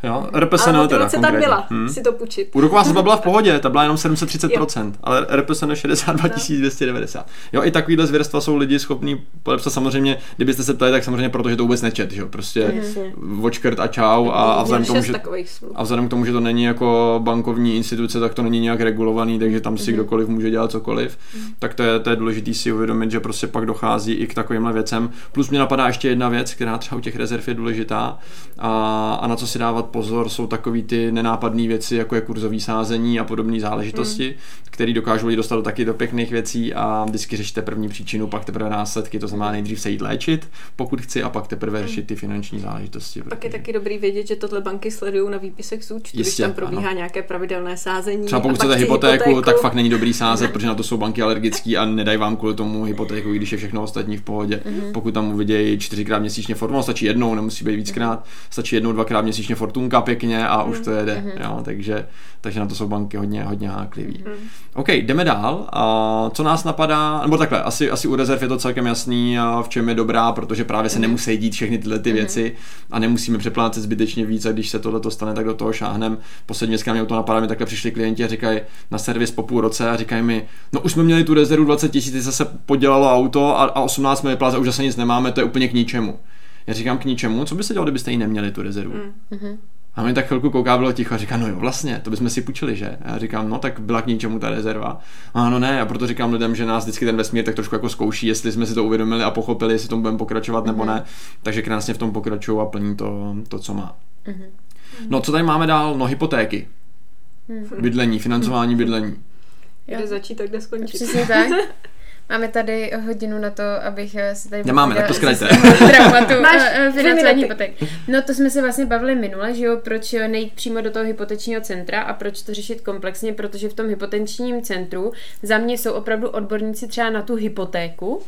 Jo, Ale RPSN teda motivace tam konkrétně. byla, Hm. si to půjčit. Úroková sazba byla v pohodě, ta byla jenom 730%, ale RPSN 62 290. Jo, i takovýhle zvěrstva jsou lidi schopní podepsat samozřejmě, kdybyste se ptali, tak samozřejmě protože to vůbec nečet, že jo, prostě Jasně. vočkrt a čau a, a vzhledem k tomu, že a vzhledem k tomu, že to není jako bankovní instituce, tak to není nějak regulovaný, takže tam si kdokoliv může dělat cokoliv. Tak to je, to je důležité si uvědomit, že prostě pak dochází i k takovýmhle věcem. Plus mě napadá ještě jedna věc, která třeba u těch rezerv je důležitá a, a na co si dávat pozor, jsou takový ty nenápadné věci, jako je kurzový sázení a podobné záležitosti, hmm. Které dokážou lidi dostat do taky do pěkných věcí a vždycky řešíte první příčinu, pak teprve následky, to znamená nejdřív se jít léčit, pokud chci, a pak teprve řešit ty finanční záležitosti. Pak je taky dobrý vědět, že tohle banky sledují na výpisech z účtu, když tam probíhá ano. nějaké pravidelné sázení. Třeba pokud chcete chci hypotéku, tak fakt není dobrý sázet, protože na to jsou banky alergický a nedají vám kvůli tomu hypotéku, i když je všechno ostatní v pohodě. Mhm. Pokud tam uvidějí čtyřikrát měsíčně fortuna, stačí jednou, nemusí být víckrát, stačí jednou, dvakrát měsíčně fortunka pěkně a už to jede. Jo, takže, takže na to jsou banky hodně, hodně háklivý. Mhm. OK, jdeme dál. A co nás napadá, nebo takhle, asi, asi u rezerv je to celkem jasný, a v čem je dobrá, protože právě se nemusí dít všechny tyhle ty věci a nemusíme přeplácet zbytečně víc a když se tohle stane, tak do toho šáhnem. Poslední dneska mě to napadá, mi takhle přišli klienti a říkají na servis po půl roce a říkají mi, no už jsme měli tu rezervu 20 tisíc, zase podělalo auto a, a 18 jsme vyplázali, už zase nic nemáme, to je úplně k ničemu. Já říkám k ničemu, co byste dělali, kdybyste ji neměli tu rezervu? Mm. A mi tak chvilku kouká, bylo ticho a říká, no jo, vlastně, to bychom si půjčili, že? A já říkám, no tak byla k ničemu ta rezerva. A no ne, a proto říkám lidem, že nás vždycky ten vesmír tak trošku jako zkouší, jestli jsme si to uvědomili a pochopili, jestli tomu budeme pokračovat nebo ne. Takže krásně v tom pokračují a plní to, to co má. No, co tady máme dál? No, hypotéky. Bydlení, financování bydlení. Jo. Kde začít, tak kde skončit. Přesně tak. Máme tady hodinu na to, abych eh, si tady... Nemáme, tak to svého traumatu Máš eh, eh, dvě financování hypoték. No to jsme se vlastně bavili minule, že jo, proč nejít přímo do toho hypotečního centra a proč to řešit komplexně, protože v tom hypotečním centru za mě jsou opravdu odborníci třeba na tu hypotéku,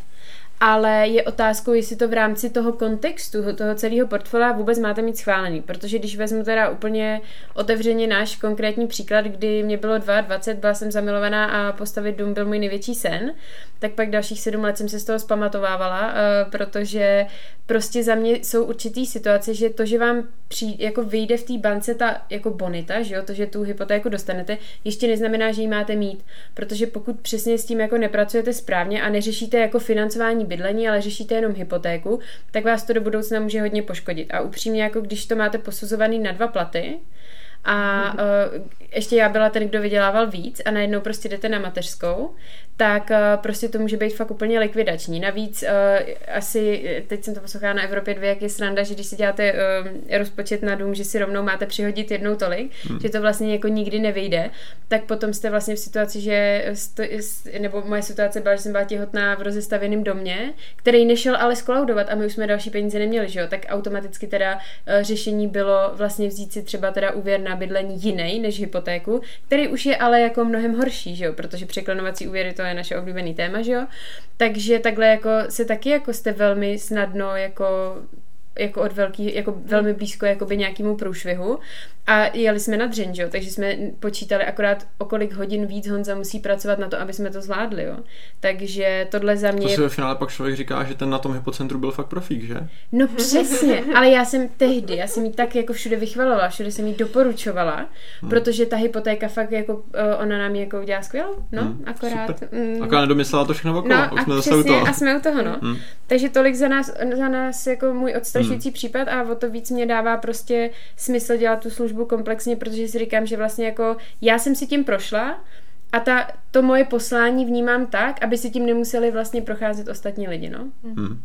ale je otázkou, jestli to v rámci toho kontextu, toho celého portfolia vůbec máte mít schválený, protože když vezmu teda úplně otevřeně náš konkrétní příklad, kdy mě bylo 22, byla jsem zamilovaná a postavit dům byl můj největší sen, tak pak dalších sedm let jsem se z toho zpamatovávala, eh, protože prostě za mě jsou určitý situace, že to, že vám při, jako vyjde v té bance ta jako bonita, že jo, to, že tu hypotéku dostanete, ještě neznamená, že ji máte mít, protože pokud přesně s tím jako nepracujete správně a neřešíte jako financování bydlení, ale řešíte jenom hypotéku, tak vás to do budoucna může hodně poškodit. A upřímně, jako když to máte posuzovaný na dva platy, a uh, ještě já byla ten, kdo vydělával víc a najednou prostě jdete na mateřskou, tak uh, prostě to může být fakt úplně likvidační. Navíc uh, asi, teď jsem to poslouchala na Evropě 2, jak je sranda, že když si děláte uh, rozpočet na dům, že si rovnou máte přihodit jednou tolik, hmm. že to vlastně jako nikdy nevyjde, tak potom jste vlastně v situaci, že sto, nebo moje situace byla, že jsem byla těhotná v rozestavěném domě, který nešel ale skolaudovat a my už jsme další peníze neměli, že jo, tak automaticky teda uh, řešení bylo vlastně vzít si třeba teda úvěr na bydlení jiný než hypotéku, který už je ale jako mnohem horší, že jo, protože překlenovací úvěry to je naše oblíbený téma, že jo. Takže takhle jako se taky jako jste velmi snadno jako jako od velký, jako velmi blízko jakoby nějakému průšvihu a jeli jsme na dřeň, jo? takže jsme počítali akorát o kolik hodin víc Honza musí pracovat na to, aby jsme to zvládli, jo. Takže tohle za mě To si ve finále pak člověk říká, že ten na tom hypocentru byl fakt profík, že? No přesně, ale já jsem tehdy, já jsem jí tak jako všude vychvalovala, všude jsem jí doporučovala, hmm. protože ta hypotéka fakt jako, eh, ona nám ji jako udělá skvěl, no, Hmm, akorát. super. Mm, Akorát nedomyslela to všechno okolo, No už a jsme zase u přesně, toho. a jsme u toho, no. Hmm. Takže tolik za nás, za nás jako můj odstrašující případ a o to víc mě dává prostě smysl dělat tu službu komplexně, protože si říkám, že vlastně jako já jsem si tím prošla a ta, to moje poslání vnímám tak, aby si tím nemuseli vlastně procházet ostatní lidi, no. Hmm.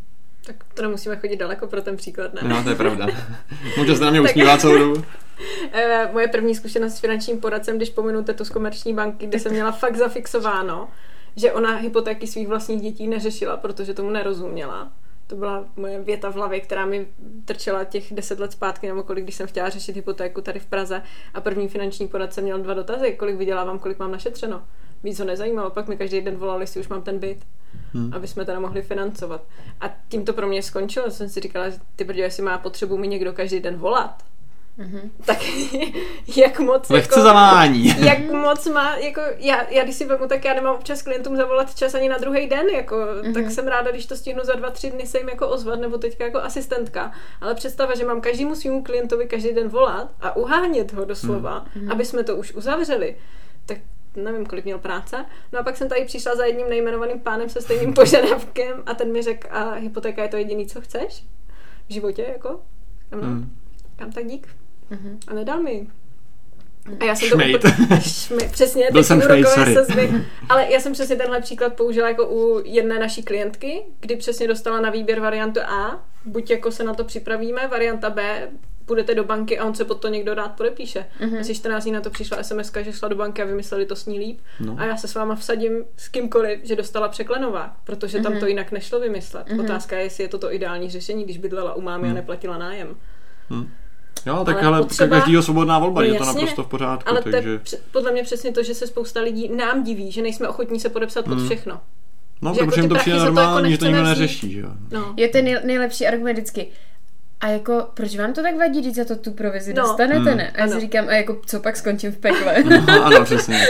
Tak to nemusíme chodit daleko pro ten příklad, ne? No, to je pravda. Může se na mě usmívá celou dobu. Eh, Moje první zkušenost s finančním poradcem, když pominu tetu z komerční banky, kde jsem měla fakt zafixováno, že ona hypotéky svých vlastních dětí neřešila, protože tomu nerozuměla. To byla moje věta v hlavě, která mi trčela těch deset let zpátky, nebo kolik, když jsem chtěla řešit hypotéku tady v Praze. A první finanční poradce měl dva dotazy, kolik vydělávám, kolik mám našetřeno. Víc ho nezajímalo, pak mi každý den volali, jestli už mám ten byt, hmm. aby jsme teda mohli financovat. A tím to pro mě skončilo, jsem si říkala, že ty brdě, jestli má potřebu mi někdo každý den volat, mm-hmm. tak jak moc... Lehce jako, zavání. jak moc má, jako já, já když si vemu, tak já nemám občas klientům zavolat čas ani na druhý den, jako, mm-hmm. tak jsem ráda, když to stihnu za dva, tři dny se jim jako ozvat, nebo teďka jako asistentka. Ale představa, že mám každému svýmu klientovi každý den volat a uhánět ho doslova, mm-hmm. aby jsme to už uzavřeli, tak nevím, kolik měl práce. No a pak jsem tady přišla za jedním nejmenovaným pánem se stejným požadavkem a ten mi řekl, a hypotéka je to jediný, co chceš v životě, jako? Kam, mm. kam tak dík. Mm-hmm. A nedal mi. A já jsem šmejt. to úplně, šmejt, přesně, Byl jsem šmejt, sorry. Se zvyk, ale já jsem přesně tenhle příklad použila jako u jedné naší klientky, kdy přesně dostala na výběr variantu A, buď jako se na to připravíme, varianta B, půjdete do banky a on se pod to někdo rád podepíše. Mm-hmm. Asi 14 dní na to přišla SMS, že šla do banky a vymysleli to s ní líp. No. A já se s váma vsadím s kýmkoliv, že dostala překlenová, protože mm-hmm. tam to mhm. jinak nešlo vymyslet. Mm-hmm. Otázka je, jestli je to to ideální řešení, když bydlela u mámy mm. a neplatila nájem. Mm. Jo, tak ale, ale potřeba... každýho svobodná volba, no, je to naprosto v pořádku. Ale takže... to je podle mě přesně to, že se spousta lidí nám diví, že nejsme ochotní se podepsat pod mm. všechno. No, protože jako to přijde normální, že to nikdo neřeší, že jo. No. Je to nej, nejlepší argument vždycky a jako, proč vám to tak vadí, když za to tu provizi no. dostanete, hmm. ne? A já si říkám, a jako, co pak skončím v pekle? No, ano, přesně.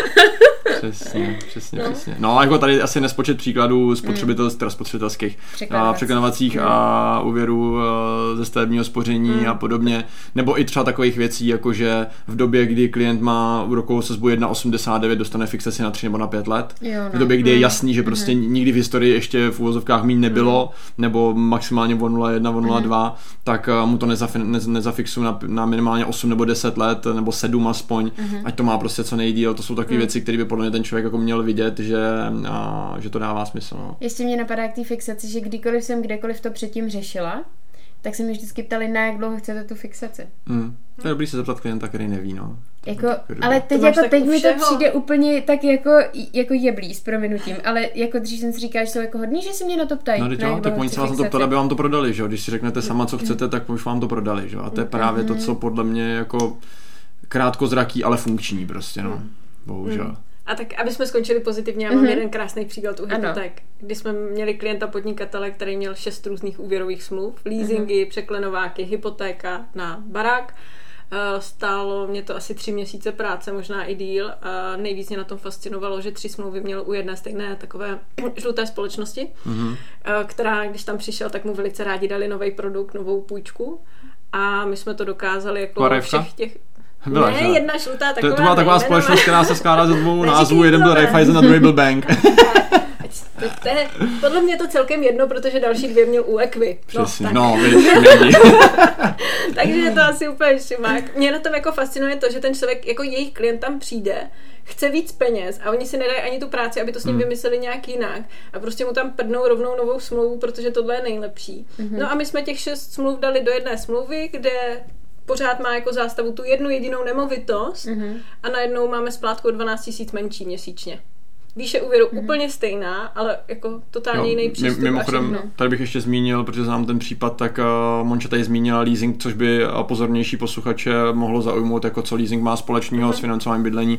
Přesně, přesně, no. přesně. No, jako tady asi nespočet příkladů spotřebitelských, mm. spotřebitelských a překlenovacích mm. a úvěrů eh, ze stavebního spoření mm. a podobně. Nebo i třeba takových věcí, jako že v době, kdy klient má úrokovou sazbu 1,89, dostane fixaci na 3 nebo na 5 let. Jo, no. V době, kdy je mm. jasný, že prostě mm. nikdy v historii ještě v úvozovkách míň nebylo, mm. nebo maximálně o 0,1, o 0,2, mm. tak eh, mu to nezafi, ne, nezafixu na, na minimálně 8 nebo 10 let, nebo 7 aspoň, mm. ať to má prostě co nejdíl. To jsou takové mm. věci, které by podle mě ten člověk jako měl vidět, že, a, že to dává smysl. No. Ještě mě napadá k té fixaci, že kdykoliv jsem kdekoliv to předtím řešila, tak se mi vždycky ptali, na jak dlouho chcete tu fixaci. Mm. To je dobrý se zeptat klienta, který neví, no. Jako, ale teď, jako, teď mi to přijde úplně tak jako, jako jeblý s prominutím, ale jako dřív jsem si říkal, že jsou jako hodní, že si mě na to ptají. No, teď jo, tak oni se vás na to ptali, aby vám to prodali, že jo? Když si řeknete sama, co chcete, tak už vám to prodali, že jo? A to je právě to, co podle mě jako krátkozraký, ale funkční prostě, no. Bohužel. Mm. A tak, aby jsme skončili pozitivně, já mám mm-hmm. jeden krásný příklad u hypoték, kdy jsme měli klienta podnikatele, který měl šest různých úvěrových smluv, leasingy, mm-hmm. překlenováky, hypotéka na barák. Uh, stálo mě to asi tři měsíce práce, možná i díl. A nejvíc mě na tom fascinovalo, že tři smlouvy měl u jedné stejné takové žluté společnosti, mm-hmm. která, když tam přišel, tak mu velice rádi dali nový produkt, novou půjčku. A my jsme to dokázali jako všech těch... Byla, ne, že? jedna žlutá taková. To, to byla taková společnost, která se skládá ze dvou názvů. Jeden byl Raiffeisen a druhý byl Bank. to, to je, podle mě to celkem jedno, protože další dvě měl u Equi. No, Přesně, no, no Takže je to asi úplně šimák. Mě na tom jako fascinuje to, že ten člověk, jako jejich klient tam přijde, chce víc peněz a oni si nedají ani tu práci, aby to s ním hmm. vymysleli nějak jinak a prostě mu tam prdnou rovnou novou smlouvu, protože tohle je nejlepší. Mm-hmm. No a my jsme těch šest smluv dali do jedné smlouvy, kde pořád má jako zástavu tu jednu jedinou nemovitost mm-hmm. a najednou máme splátku o 12 tisíc menší měsíčně výše úvěru mm-hmm. úplně stejná, ale jako totálně jiný přístup. Mimochodem, tady bych ještě zmínil, protože znám ten případ, tak uh, Monča tady zmínila leasing, což by uh, pozornější posluchače mohlo zaujmout, jako co leasing má společného mm-hmm. s financováním bydlení.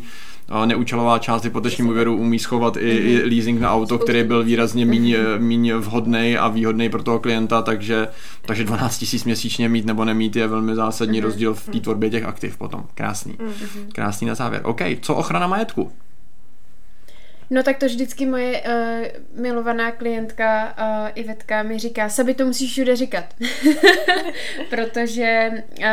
Uh, neúčelová část hypotečního úvěru umí schovat mm-hmm. i, i mhm. leasing na auto, který byl výrazně míň, mm-hmm. míň vhodný a výhodný pro toho klienta, takže, takže 12 tisíc měsíčně mít nebo nemít je velmi zásadní mm-hmm. rozdíl v té tvorbě těch aktiv potom. Krásný. Mm-hmm. Krásný na závěr. OK, co ochrana majetku? No tak to vždycky moje uh, milovaná klientka uh, Ivetka mi říká, Sabi to musíš všude říkat. Protože uh,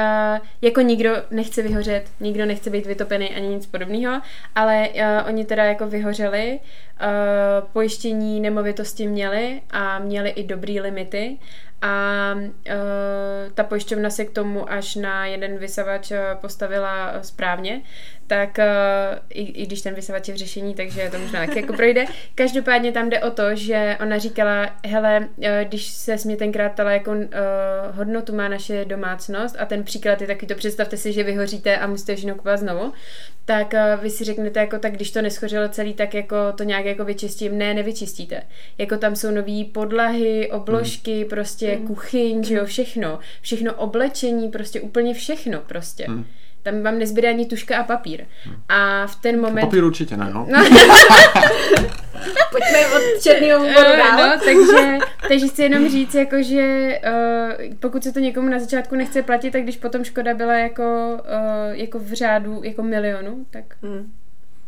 jako nikdo nechce vyhořet, nikdo nechce být vytopený ani nic podobného, ale uh, oni teda jako vyhořeli, uh, pojištění nemovitosti měli a měli i dobrý limity a uh, ta pojišťovna se k tomu až na jeden vysavač postavila správně, tak uh, i, i když ten vysavač je v řešení, takže to možná taky jako projde. Každopádně tam jde o to, že ona říkala, hele, uh, když se mě tenkrát ptala, jakou uh, hodnotu má naše domácnost a ten příklad je taky to, představte si, že vyhoříte a musíte všechno kupovat znovu, tak uh, vy si řeknete, jako tak když to neschořilo celý, tak jako to nějak jako vyčistím. Ne, nevyčistíte. Jako tam jsou nové podlahy, obložky, mm. prostě mm. kuchyň, že jo, všechno. Všechno oblečení, prostě úplně všechno prostě. Mm. Tam vám nezbyde ani tuška a papír. A v ten moment... Papír určitě ne, no. no. Pojďme od černého humoru dál. No, takže Takže chci jenom říct, jako, že uh, pokud se to někomu na začátku nechce platit, tak když potom škoda byla jako, uh, jako v řádu jako milionu, tak... Hmm.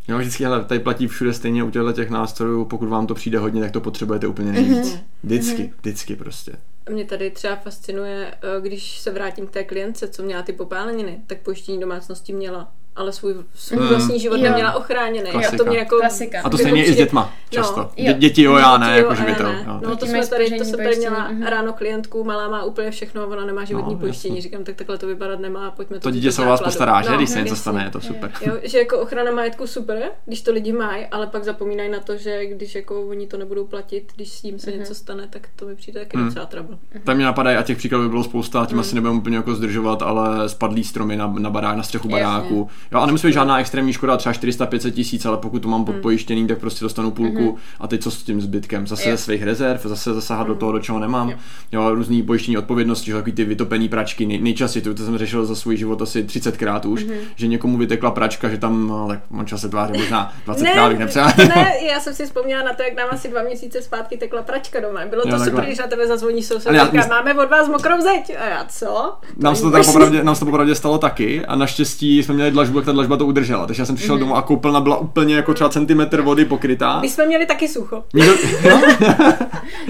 Jo, vždycky, hele, tady platí všude stejně u těchto těch nástrojů, pokud vám to přijde hodně, tak to potřebujete úplně nejvíc. Mm-hmm. Vždycky, mm-hmm. vždycky prostě. Mě tady třeba fascinuje, eh, když se vrátím k té klientce, co měla ty popáleniny, tak pojištění domácnosti měla ale svůj, svůj mm. vlastní život jo. neměla ochráněný. Klasika. A to mě jako, Klasika. A to stejně i s dětma, často. No, Dě, děti jo, já ne, jako živitel. Ne. No, no to, jsme tady, to jsem tady měla mm. ráno klientku, malá má úplně všechno, ona nemá životní no, pojištění. Jasný. Říkám, tak takhle to vypadat nemá, pojďme to To dítě se o vás postará, že? No, když se něco stane, je to super. Jo, že jako ochrana majetku super, když to lidi mají, ale pak zapomínají na to, že když jako oni to nebudou platit, když s tím se mhm. něco stane, tak to mi přijde taky mhm. docela trouble. Tam mě napadají a těch příkladů by bylo spousta, tím mhm. asi nebudeme úplně jako zdržovat, ale spadlý stromy na, na barák, na střechu baráku. Jo, a nemusí být žádná extrémní škoda, třeba 400-500 tisíc, ale pokud to mám podpojištěný, tak prostě dostanu půlku mm. a teď co s tím zbytkem? Zase ze svých rezerv, zase zasahat mm. do toho, do čeho nemám. Jo, jo různý pojištění odpovědnosti, že takový ty vytopený pračky, nej, nejčastěji, to, to jsem řešil za svůj život asi 30krát už, mm. že někomu vytekla pračka, že tam, no, tak on čas se tváří možná 20 krát, bych nepřál. ne, já jsem si vzpomněla na to, jak nám asi dva měsíce zpátky tekla pračka doma. Bylo to jo, super, když na tebe zazvoní soused, já, říká, máme od vás mokrou zeď. A já co? Nám se to, popravdě, nám se to popravdě stalo taky a naštěstí jsme měli dlažbu, jak ta dlažba to udržela. Takže já jsem přišel mm-hmm. domů a koupelna byla úplně jako třeba centimetr vody pokrytá. My jsme měli taky sucho. No?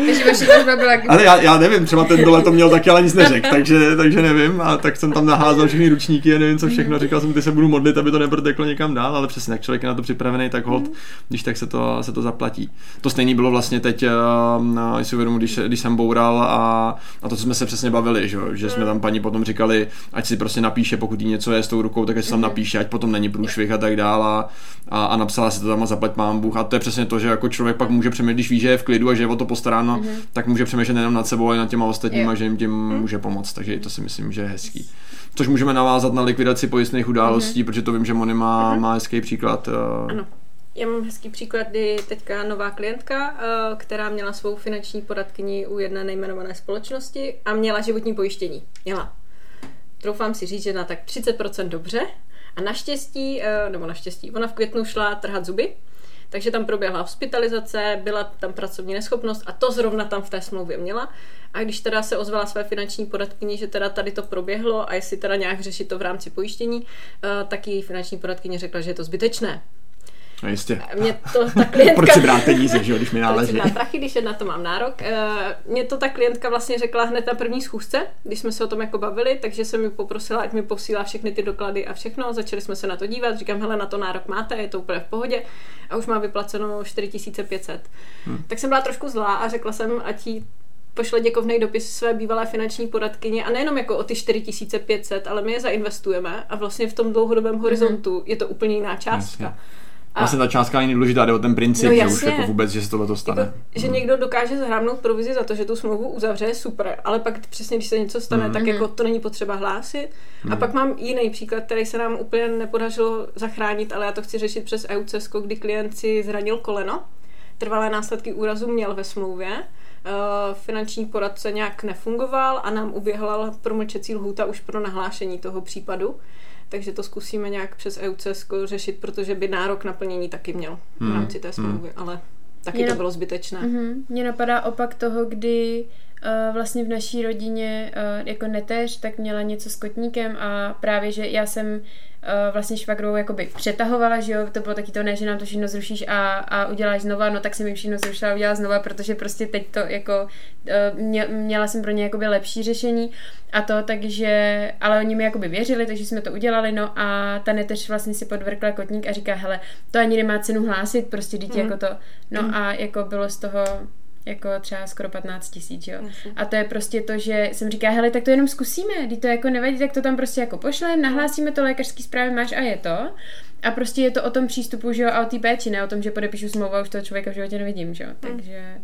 takže vaše dlažba byla... Ale já, já, nevím, třeba ten dole to měl taky, ale nic neřekl, takže, takže nevím. A tak jsem tam naházel všechny ručníky a nevím co všechno. Říkal jsem, ty se budu modlit, aby to neproteklo někam dál, ale přesně, jak člověk je na to připravený, tak hod, mm. když tak se to, se to zaplatí. To stejný bylo vlastně teď, uh, si uvědomu, když, když jsem boural a, a to, co jsme se přesně bavili, že, že jsme tam paní potom říkali, ať si prostě napíše, pokud jí něco je s tou rukou, tak ať si tam mhm. Napíše, ať potom není průšvih a tak dále a, a napsala si to tam a zaplať mám Bůh. A to je přesně to, že jako člověk pak může přemýšlet, když ví, že je v klidu a že je o to postaráno, mm-hmm. tak může přemýšlet nejenom nad sebou, ale nad těma ostatníma, že jim tím mm-hmm. může pomoct. Takže to si myslím, že je hezký. Což můžeme navázat na likvidaci pojistných událostí, mm-hmm. protože to vím, že Moni má, mm-hmm. má hezký příklad. Uh... Ano. Já mám hezký příklad, kdy teďka nová klientka, eh, která měla svou finanční poradkyni u jedné nejmenované společnosti a měla životní pojištění. Měla. Troufám si říct, že na tak 30% dobře, a naštěstí, eh, nebo naštěstí, ona v květnu šla trhat zuby, takže tam proběhla hospitalizace, byla tam pracovní neschopnost a to zrovna tam v té smlouvě měla. A když teda se ozvala své finanční poradkyni, že teda tady to proběhlo a jestli teda nějak řešit to v rámci pojištění, eh, tak její finanční poradkyně řekla, že je to zbytečné. No jistě. Mě to ta klientka... Proč si brát peníze, že jo, když mi náleží? Proč si prachy, když na to mám nárok. Eh, mě to ta klientka vlastně řekla hned na první schůzce, když jsme se o tom jako bavili, takže jsem mi poprosila, ať mi posílá všechny ty doklady a všechno. Začali jsme se na to dívat, říkám, hele, na to nárok máte, je to úplně v pohodě a už má vyplaceno 4500. Hmm. Tak jsem byla trošku zlá a řekla jsem, ať jí pošle děkovný dopis své bývalé finanční poradkyně a nejenom jako o ty 4500, ale my je zainvestujeme a vlastně v tom dlouhodobém horizontu mm-hmm. je to úplně jiná částka. Jasně. A vlastně ta částka není důležitá, jde o ten princip, no, že už jako vůbec, že se tohle stane. Jako, že hmm. někdo dokáže zhrábnout provizi za to, že tu smlouvu uzavře, je super, ale pak přesně, když se něco stane, hmm. tak jako to není potřeba hlásit. Hmm. A pak mám jiný příklad, který se nám úplně nepodařilo zachránit, ale já to chci řešit přes EUCESCO, kdy klient si zranil koleno, trvalé následky úrazu měl ve smlouvě, Uh, finanční poradce nějak nefungoval a nám uběhla promlčecí lhůta už pro nahlášení toho případu takže to zkusíme nějak přes EUCS řešit, protože by nárok na plnění taky měl v hmm. rámci té hmm. smlouvy, ale taky Mě to bylo zbytečné. Mně napadá opak toho, kdy uh, vlastně v naší rodině uh, jako neteř, tak měla něco s kotníkem a právě, že já jsem uh, vlastně švagrovou jakoby přetahovala, že jo, to bylo taky to ne, že nám to všechno zrušíš a, a uděláš znova, no tak jsem mi všechno zrušila a udělala znova, protože prostě teď to jako, mě, měla jsem pro ně jakoby lepší řešení a to, takže, ale oni mi jakoby věřili, takže jsme to udělali, no a ta neteř vlastně si podvrkla kotník a říká, hele, to ani nemá cenu hlásit, prostě dítě mm. jako to, no mm. a jako bylo z toho jako třeba skoro 15 tisíc, jo. A to je prostě to, že jsem říká, hele, tak to jenom zkusíme, když to jako nevadí, tak to tam prostě jako pošlem, nahlásíme to lékařský zprávy, máš a je to. A prostě je to o tom přístupu, že jo, a o té péči, ne o tom, že podepíšu smlouvu a už toho člověka v životě nevidím, že jo. Mm. Takže,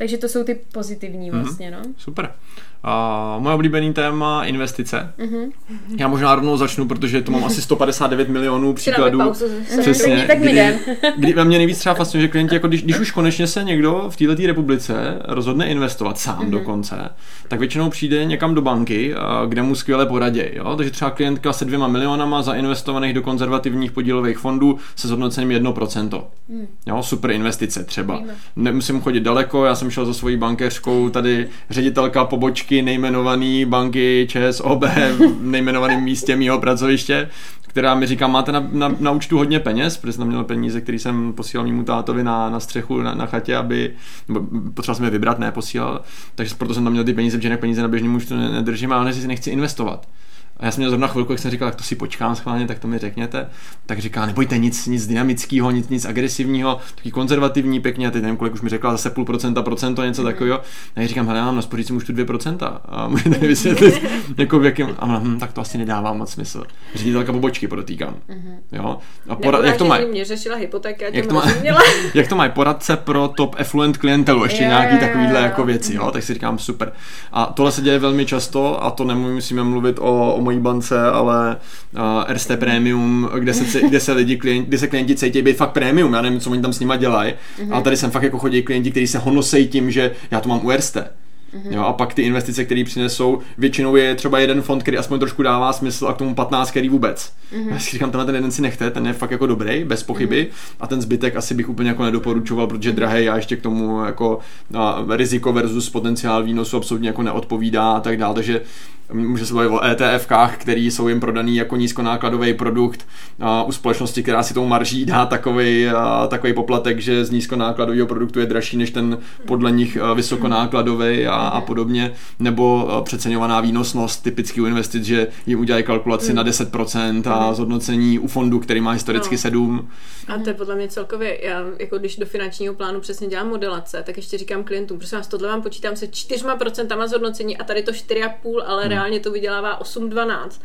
takže to jsou ty pozitivní mhm. vlastně, mm-hmm. no. Super. Uh, moje oblíbený téma investice. Uh-huh. Já možná rovnou začnu, protože to mám asi 159 milionů příkladů. Přesně. tak kdy, kdy mě nejvíc třeba fascinuje, že klienti, jako když, když už konečně se někdo v této republice rozhodne investovat sám uh-huh. dokonce, tak většinou přijde někam do banky, kde mu skvěle poradí. Jo? Takže třeba klientka se dvěma milionama zainvestovaných do konzervativních podílových fondů se zhodnocením 1%. Uh-huh. Jo? Super investice třeba. Nemusím chodit daleko, já jsem šel za svojí bankéřkou, tady ředitelka pobočky nejmenovaný banky ČSOB v nejmenovaném místě mýho pracoviště, která mi říká, máte na, na, na účtu hodně peněz, protože jsem měl peníze, které jsem posílal mému tátovi na, na střechu, na, na chatě, aby, potřeboval jsem je vybrat, ne posílal, takže proto jsem tam měl ty peníze, protože jinak peníze na běžném účtu nedržím, ale si nechci investovat. A já jsem měl zrovna chvilku, jak jsem říkal, tak to si počkám schválně, tak to mi řekněte. Tak říká, nebojte nic, nic dynamického, nic, nic agresivního, taky konzervativní pěkně, a teď nevím, kolik už mi řekla, zase půl procenta, procento, něco takového. A já říkám, hele, já mám na spořící už tu 2%. A můžete mi vysvětlit, jako v jakém, a hm, tak to asi nedává moc smysl. Ředitelka pobočky, podotýkám. Mm-hmm. Jo? A porad, jak to mají? Mě řešila hypotéka, jak to, má, jak to mají poradce pro top affluent klientelu, ještě yeah, nějaký takovýhle jako věci, jo? tak si říkám super. A tohle se děje velmi často a to nemusíme mluvit o, o mojí bance, ale uh, RST Premium, kde se, kde se lidi, klienti, kde se klienti cítí být fakt premium, já nevím, co oni tam s nima dělají, mm-hmm. ale tady jsem fakt jako chodí klienti, kteří se honosí tím, že já to mám u RST. Mm-hmm. Jo, a pak ty investice, které přinesou, většinou je třeba jeden fond, který aspoň trošku dává smysl a k tomu 15, který vůbec. Mm-hmm. Já si říkám, tenhle ten jeden si nechte, ten je fakt jako dobrý, bez pochyby, mm-hmm. a ten zbytek asi bych úplně jako nedoporučoval, protože drahý a ještě k tomu jako a, riziko versus potenciál výnosu absolutně jako neodpovídá a tak dále, takže může se bavit o ETFkách, které jsou jim prodaný jako nízkonákladový produkt. A u společnosti, která si tou marží dá takový, takový poplatek, že z nízkonákladového produktu je dražší než ten podle nich vysokonákladový a, a podobně, nebo přeceňovaná výnosnost. Typicky u investic, že jim udělají kalkulaci na 10% a zhodnocení u fondu, který má historicky no. 7. A to je podle mě celkově, já jako když do finančního plánu přesně dělám modelace, tak ještě říkám klientům, prosím vás, tohle vám počítám se 4% zhodnocení a tady to 4,5, ale hmm reálně to vydělává 8-12.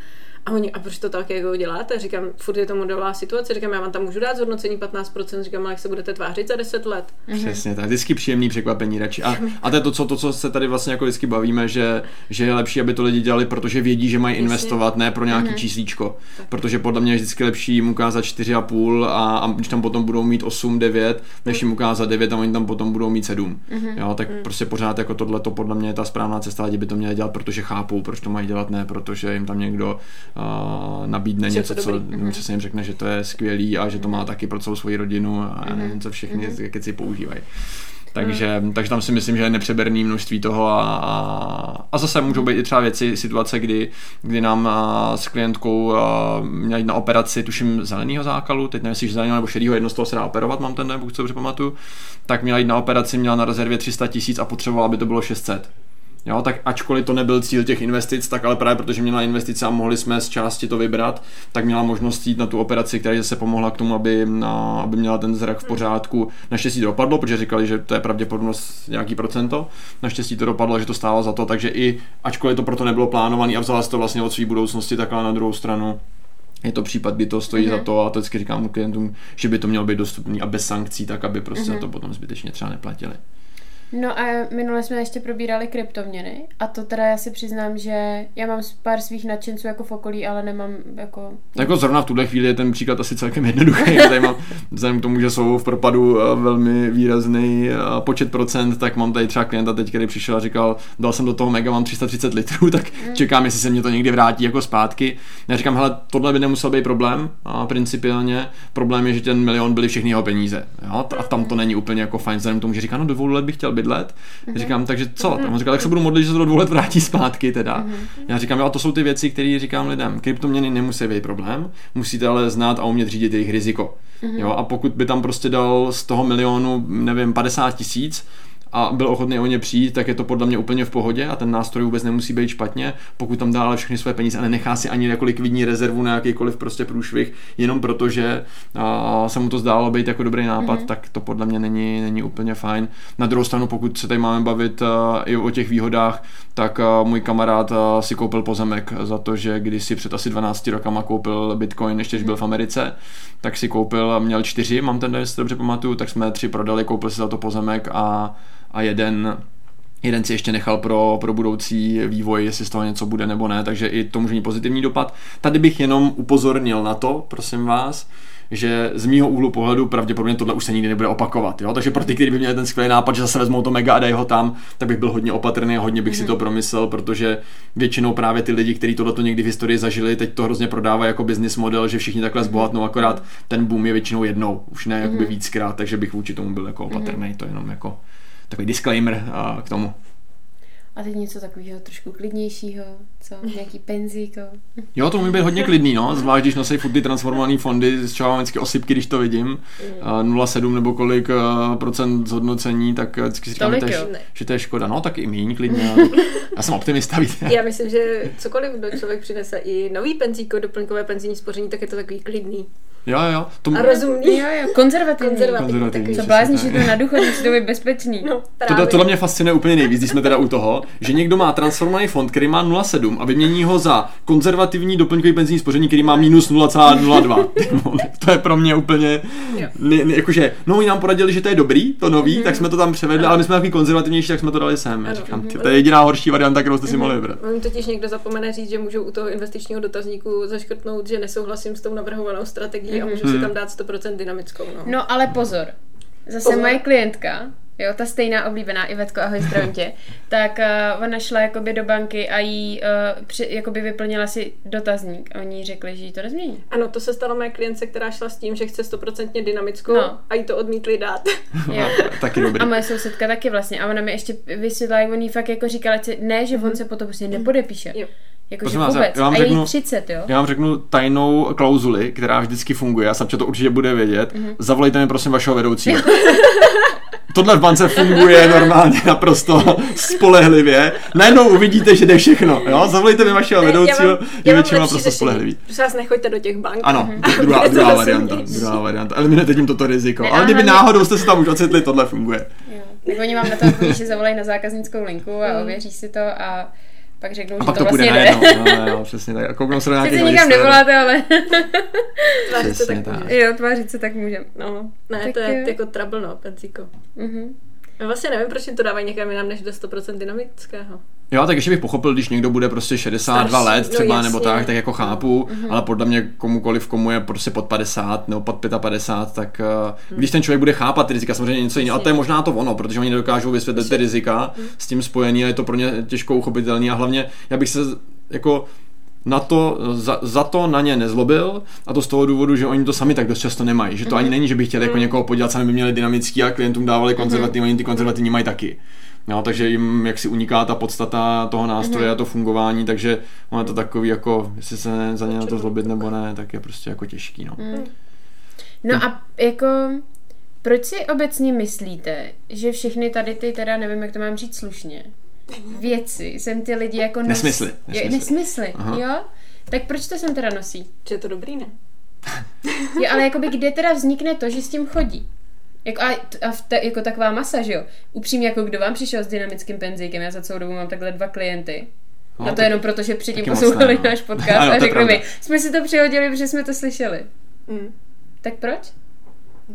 A oni, a proč to tak jako děláte? Říkám, furt je to modelová situace, říkám, já vám tam můžu dát zhodnocení 15%, říkám, ale jak se budete tvářit za 10 let. Mhm. Přesně, tak vždycky příjemný překvapení radši. A, a to je to co, to, co se tady vlastně jako vždycky bavíme, že, že je lepší, aby to lidi dělali, protože vědí, že mají investovat, ne pro nějaký mm-hmm. číslíčko. Tak. Protože podle mě je vždycky lepší jim ukázat 4,5 a, a když tam potom budou mít 8, 9, než jim ukázat 9 a oni tam potom budou mít 7. Mm-hmm. Jo, tak mm. prostě pořád jako tohle to podle mě je ta správná cesta, lidi by to měli dělat, protože chápou, proč to mají dělat, ne protože jim tam někdo uh, nabídne že něco, co mm-hmm. přesně jim řekne, že to je skvělý a že to má mhm. taky pro celou svoji rodinu a mm-hmm. nevím, co všechny mm-hmm. keci používají. Takže, mm. takže tam si myslím, že je nepřeberný množství toho a, a, a zase můžou být i třeba věci, situace, kdy, kdy nám a, s klientkou měli na operaci, tuším, zeleného zákalu, teď nevím, jestli zeleného nebo šedého, jedno z toho se dá operovat, mám ten, pokud se dobře pamatuju, tak měla jít na operaci, měla na rezervě 300 tisíc a potřebovala, aby to bylo 600 Jo, tak ačkoliv to nebyl cíl těch investic, tak ale právě protože měla investice a mohli jsme z části to vybrat, tak měla možnost jít na tu operaci, která se pomohla k tomu, aby, na, aby měla ten zrak v pořádku. Naštěstí to dopadlo, protože říkali, že to je pravděpodobnost nějaký procento. Naštěstí to dopadlo, že to stálo za to, takže i ačkoliv to proto nebylo plánované a vzala se to vlastně od své budoucnosti, tak ale na druhou stranu je to případ, kdy to stojí mm-hmm. za to a to vždycky říkám klientům, že by to mělo být dostupný a bez sankcí, tak aby prostě mm-hmm. to potom zbytečně třeba neplatili. No a minule jsme ještě probírali kryptoměny a to teda já si přiznám, že já mám pár svých nadšenců jako v okolí, ale nemám jako... Jako zrovna v tuhle chvíli je ten příklad asi celkem jednoduchý. tady mám, vzhledem k tomu, že jsou v propadu eh, velmi výrazný eh, počet procent, tak mám tady třeba klienta teď, který přišel a říkal, dal jsem do toho mega, mám 330 litrů, tak mm. čekám, jestli se mě to někdy vrátí jako zpátky. Já říkám, hele, tohle by nemusel být problém a principiálně. Problém je, že ten milion byly všechny jeho peníze. Jo? A tam to není úplně jako fajn, vzhledem k tomu, že říká, no do dvou let bych chtěl bydlet. Mm-hmm. Říkám, takže co? Mm-hmm. On říkal, tak se budu modlit, že se to do dvou let vrátí zpátky teda. Mm-hmm. Já říkám, jo, a to jsou ty věci, které říkám lidem. Kryptoměny nemusí být problém, musíte ale znát a umět řídit jejich riziko. Mm-hmm. Jo, a pokud by tam prostě dal z toho milionu, nevím, 50 tisíc, a byl ochotný o ně přijít, tak je to podle mě úplně v pohodě a ten nástroj vůbec nemusí být špatně, pokud tam dá ale všechny své peníze a nenechá si ani jako likvidní rezervu na jakýkoliv prostě průšvih, jenom protože a, se mu to zdálo být jako dobrý nápad, mm-hmm. tak to podle mě není, není úplně fajn. Na druhou stranu, pokud se tady máme bavit a, i o těch výhodách, tak a, můj kamarád a, si koupil pozemek za to, že když si před asi 12 rokama koupil Bitcoin, ještě byl v Americe, tak si koupil, měl čtyři, mám ten dobře pamatuju, tak jsme tři prodali, koupil si za to pozemek a a jeden jeden si ještě nechal pro, pro budoucí vývoj, jestli z toho něco bude nebo ne, takže i to může mít pozitivní dopad. Tady bych jenom upozornil na to, prosím vás, že z mýho úhlu pohledu pravděpodobně tohle už se nikdy nebude opakovat. Jo? Takže pro ty, kteří by měli ten skvělý nápad, že zase vezmou to mega a dají ho tam, tak bych byl hodně opatrný hodně bych mm-hmm. si mhm. to promyslel, protože většinou právě ty lidi, kteří tohle někdy v historii zažili, teď to hrozně prodávají jako business model, že všichni takhle zbohatnou, akorát ten boom je většinou jednou, už ne jakoby mm-hmm. víckrát, takže bych vůči tomu byl jako opatrný, mm-hmm. to jenom jako takový disclaimer uh, k tomu. A teď něco takového trošku klidnějšího, co? Nějaký penzíko. Jo, to umí být hodně klidný, no, zvlášť když nosí furt ty transformované fondy, z čeho vždycky osypky, když to vidím, uh, 0,7 nebo kolik uh, procent zhodnocení, tak vždycky si říkám, že to, je, že to je škoda. No, tak i míň klidně. Já jsem optimista, víte. Já myslím, že cokoliv kdo člověk přinese, i nový penzíko, doplňkové penzijní spoření, tak je to takový klidný. Jo, jo. To... A rozumný. Jo, jo, konzervativní. konzervativní, konzervativní. Co blázníš, že to na důchod musí to být bezpečný. No, tohle, tohle mě fascinuje úplně nejvíc, když jsme teda u toho, že někdo má transformovaný fond, který má 0,7 a vymění ho za konzervativní doplňkový penzijní spoření, který má minus 0,02. to je pro mě úplně, ne, ne, jakože, no oni nám poradili, že to je dobrý, to nový, mm-hmm. tak jsme to tam převedli, ale my jsme takový konzervativnější, tak jsme to dali sem. Ano, říkám, mm-hmm. to je jediná horší varianta, kterou jste si mohli vybrat. On totiž někdo zapomene říct, že můžou u toho investičního dotazníku zaškrtnout, že nesouhlasím s tou navrhovanou strategií mm-hmm. a můžu si tam dát 100% dynamickou. No. no ale pozor, zase pozor. moje klientka, jo, ta stejná oblíbená, Ivetko, ahoj, zdravím tě, tak uh, ona šla jakoby do banky a jí uh, při, jakoby vyplnila si dotazník a oni řekli, že jí to nezmění. Ano, to se stalo mé klientce, která šla s tím, že chce stoprocentně dynamickou no. a jí to odmítli dát. Jo. taky dobrý. A moje sousedka taky vlastně a ona mi ještě vysvětla, jak on jí fakt jako říkala, ne, že mm-hmm. on mhm. se potom prostě nepodepíše. Jo. Jakože vůbec. Já vám a řeknu, 30, jo? Já vám řeknu tajnou klauzuli, která vždycky funguje, a Sapče to určitě bude vědět. Mm-hmm. Zavolejte mi prosím vašeho vedoucího. Tohle v bance funguje normálně naprosto spolehlivě. Najednou uvidíte, že jde všechno. Jo? Zavolejte mi vašeho ne, vedoucího, je většinou naprosto spolehlivý. Prosím vás, nechoďte do těch bank. Ano, druhá, druhá varianta. Druhá varianta. Eliminujete tím toto riziko. Ne, Ale kdyby náhodou jste se tam už ocitli, tohle funguje. Jo. Tak oni vám na to že zavolají na zákaznickou linku a mm. ověří si to a pak řeknou, a že pak to, to vlastně jde. No, no, no, přesně tak. A kouknou se do nějakých Sice nikam nevoláte, ale... tvářit se tak, tak. Jo, tvářit se tak můžem. No, ne, tak to je jo. jako trouble, no, pencíko. Mm-hmm. Vlastně nevím, proč jim to dávají někam jinam než do 100% dynamického. Jo, tak ještě bych pochopil, když někdo bude prostě 62 Starší, let no třeba, no, nebo tak, tak jako chápu, mm-hmm. ale podle mě komukoliv, komu je prostě pod 50 nebo pod 55, tak mm. když ten člověk bude chápat ty rizika, samozřejmě něco jiného, a to je možná to ono, protože oni nedokážou vysvětlit ty rizika mm. s tím spojený a je to pro ně těžko uchopitelný a hlavně já bych se jako na to, za, za to na ně nezlobil a to z toho důvodu, že oni to sami tak dost často nemají. Že to mm-hmm. ani není, že by chtěli mm-hmm. jako mhm. někoho podělat, sami by měli dynamický a klientům dávali konzervativní, mm-hmm. oni ty konzervativní mají taky. No, takže jim jak si uniká ta podstata toho nástroje mm-hmm. a to fungování, takže ono je to takový jako, jestli se za ně na to zlobit nebo ne, tak je prostě jako těžký. No, mm. no a jako proč si obecně myslíte, že všechny tady ty, teda nevím, jak to mám říct slušně, věci jsem ty lidi jako nos... Nesmysly. Nesmysly, jo, nesmysly jo? Tak proč to sem teda nosí? Že je to dobrý, ne? jo, ale jakoby kde teda vznikne to, že s tím chodí? Jako, a, a te, jako taková masa, že jo? Upřímně, jako kdo vám přišel s dynamickým penzíkem, já za celou dobu mám takhle dva klienty. No, a to tak, jenom proto, že předtím poslouchali no. náš podcast ano, a řekli mi, jsme si to přihodili, protože jsme to slyšeli. Mm. Tak proč?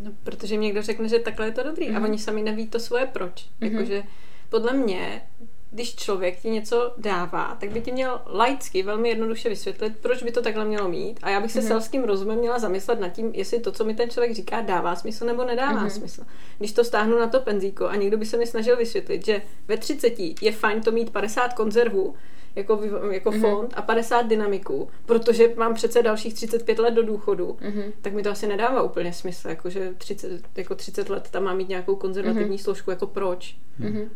No, protože mi někdo řekne, že takhle je to dobrý mm. a oni sami neví to svoje proč. Mm-hmm. Jakože podle mě když člověk ti něco dává, tak by ti měl laicky velmi jednoduše vysvětlit, proč by to takhle mělo mít. A já bych se mm-hmm. selským rozumem měla zamyslet nad tím, jestli to, co mi ten člověk říká, dává smysl nebo nedává mm-hmm. smysl. Když to stáhnu na to penzíko a někdo by se mi snažil vysvětlit, že ve 30 je fajn to mít 50 konzervů, jako, jako mm-hmm. fond a 50 dynamiků, protože mám přece dalších 35 let do důchodu, mm-hmm. tak mi to asi nedává úplně smysl, jako že 30, jako 30 let tam má mít nějakou konzervativní mm-hmm. složku, jako proč. Mm-hmm.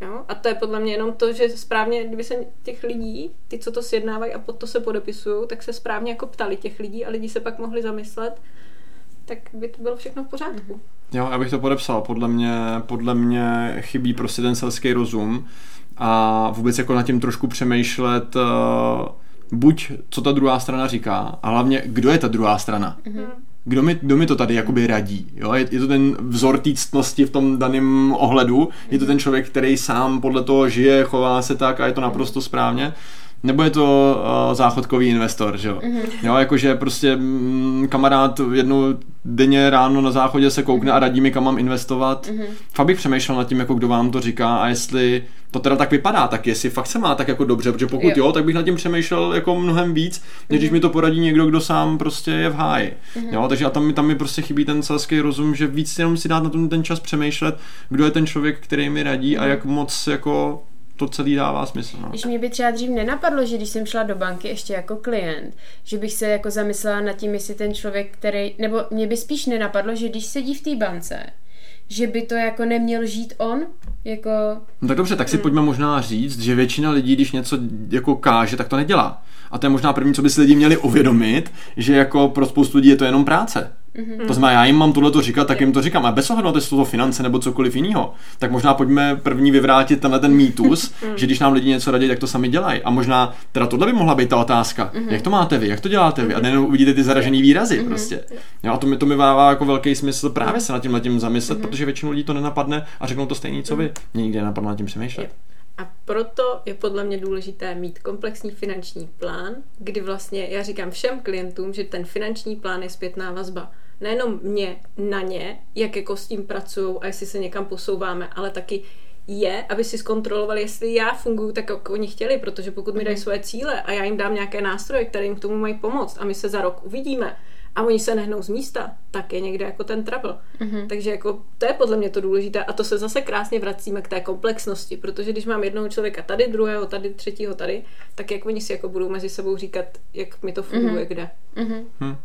Jo? A to je podle mě jenom to, že správně, kdyby se těch lidí, ty, co to sjednávají a pod to se podepisují, tak se správně jako ptali těch lidí a lidi se pak mohli zamyslet, tak by to bylo všechno v pořádku. Jo, já bych to podepsal. Podle mě, podle mě chybí prostě ten selský rozum a vůbec jako nad tím trošku přemýšlet uh, buď co ta druhá strana říká a hlavně kdo je ta druhá strana. Mm-hmm kdo mi, kdo mi to tady jakoby radí. Jo? Je, je to ten vzor té ctnosti v tom daném ohledu, je to ten člověk, který sám podle toho žije, chová se tak a je to naprosto správně. Nebo je to uh, záchodkový investor, že jo? Mm-hmm. Jo, jakože prostě mm, kamarád jednou denně ráno na záchodě se koukne a radí mi, kam mám investovat. Mm-hmm. Fakt bych přemýšlel nad tím, jako kdo vám to říká a jestli to teda tak vypadá, tak jestli fakt se má tak jako dobře, protože pokud jo, jo tak bych nad tím přemýšlel jako mnohem víc, než mm-hmm. když mi to poradí někdo, kdo sám prostě je v háji. Mm-hmm. Jo, takže a tam mi, tam mi prostě chybí ten selský rozum, že víc jenom si dát na tom ten čas přemýšlet, kdo je ten člověk, který mi radí mm-hmm. a mhm. jak moc jako to celý dává smysl. No. Když mě by třeba dřív nenapadlo, že když jsem šla do banky ještě jako klient, že bych se jako zamyslela nad tím, jestli ten člověk, který, nebo mě by spíš nenapadlo, že když sedí v té bance, že by to jako neměl žít on, Jako... No tak dobře, tak si hmm. pojďme možná říct, že většina lidí, když něco jako káže, tak to nedělá. A to je možná první, co by si lidi měli uvědomit, že jako pro spoustu lidí je to jenom práce. Mm-hmm. To znamená, já jim mám tohle to říkat, tak jim to říkám. A bez ohledu na to, jestli to finance nebo cokoliv jiného. Tak možná pojďme první vyvrátit tenhle ten mýtus, mm. že když nám lidi něco radí, tak to sami dělají. A možná teda tohle by mohla být ta otázka. Mm-hmm. Jak to máte vy, jak to děláte vy? A nejenom uvidíte ty zaražený výrazy mm-hmm. prostě. Jo, a to mi, to mi dává jako velký smysl právě se nad tím tím zamyslet, mm-hmm. protože většinu lidí to nenapadne a řeknou to stejný, co vy. Mě nikdy nenapadlo nad tím přemýšlet. A proto je podle mě důležité mít komplexní finanční plán, kdy vlastně já říkám všem klientům, že ten finanční plán je zpětná vazba nejenom mě na ně, jak jako s tím pracují a jestli se někam posouváme, ale taky je, aby si zkontrolovali, jestli já funguji tak, jak oni chtěli, protože pokud mi dají mhm. svoje cíle a já jim dám nějaké nástroje, které jim k tomu mají pomoct a my se za rok uvidíme a oni se nehnou z místa, tak je někde jako ten trouble. Mm-hmm. Takže jako to je podle mě to důležité a to se zase krásně vracíme k té komplexnosti, protože když mám jednoho člověka tady, druhého tady, třetího tady, tak jak oni si jako budou mezi sebou říkat, jak mi to funguje, mm-hmm. kde. Mm-hmm. Hmm.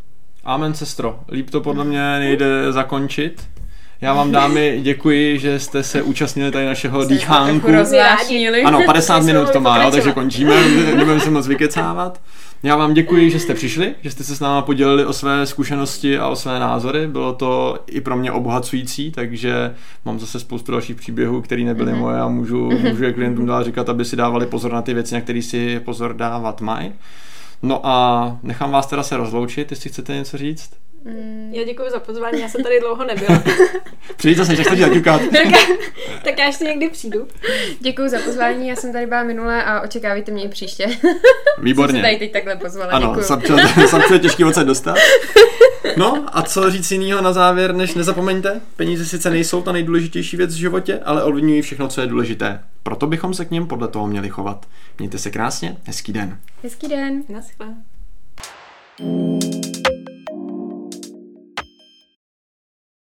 Amen, sestro. Líp to podle mě nejde zakončit. Já vám dámy děkuji, že jste se účastnili tady našeho dýchánku. Ano, 50 minut to má, jo, takže končíme, nebudeme se moc vykecávat. Já vám děkuji, že jste přišli, že jste se s náma podělili o své zkušenosti a o své názory. Bylo to i pro mě obohacující, takže mám zase spoustu dalších příběhů, které nebyly mm-hmm. moje a můžu, můžu je klientům dál říkat, aby si dávali pozor na ty věci, na které si pozor dávat mají. No a nechám vás teda se rozloučit, jestli chcete něco říct. Mm. Já děkuji za pozvání, já jsem tady dlouho nebyla. Přijď zase, jak se taky tak já ještě někdy přijdu. Děkuji za pozvání, já jsem tady byla minule a očekávejte mě i příště. Výborně. Jsem tady teď takhle pozvala, Ano, Sapčo je těžký odsaď dostat. No a co říct jinýho na závěr, než nezapomeňte, peníze sice nejsou ta nejdůležitější věc v životě, ale ovlivňují všechno, co je důležité. Proto bychom se k něm podle toho měli chovat. Mějte se krásně, hezký den. Hezký den. Naschle.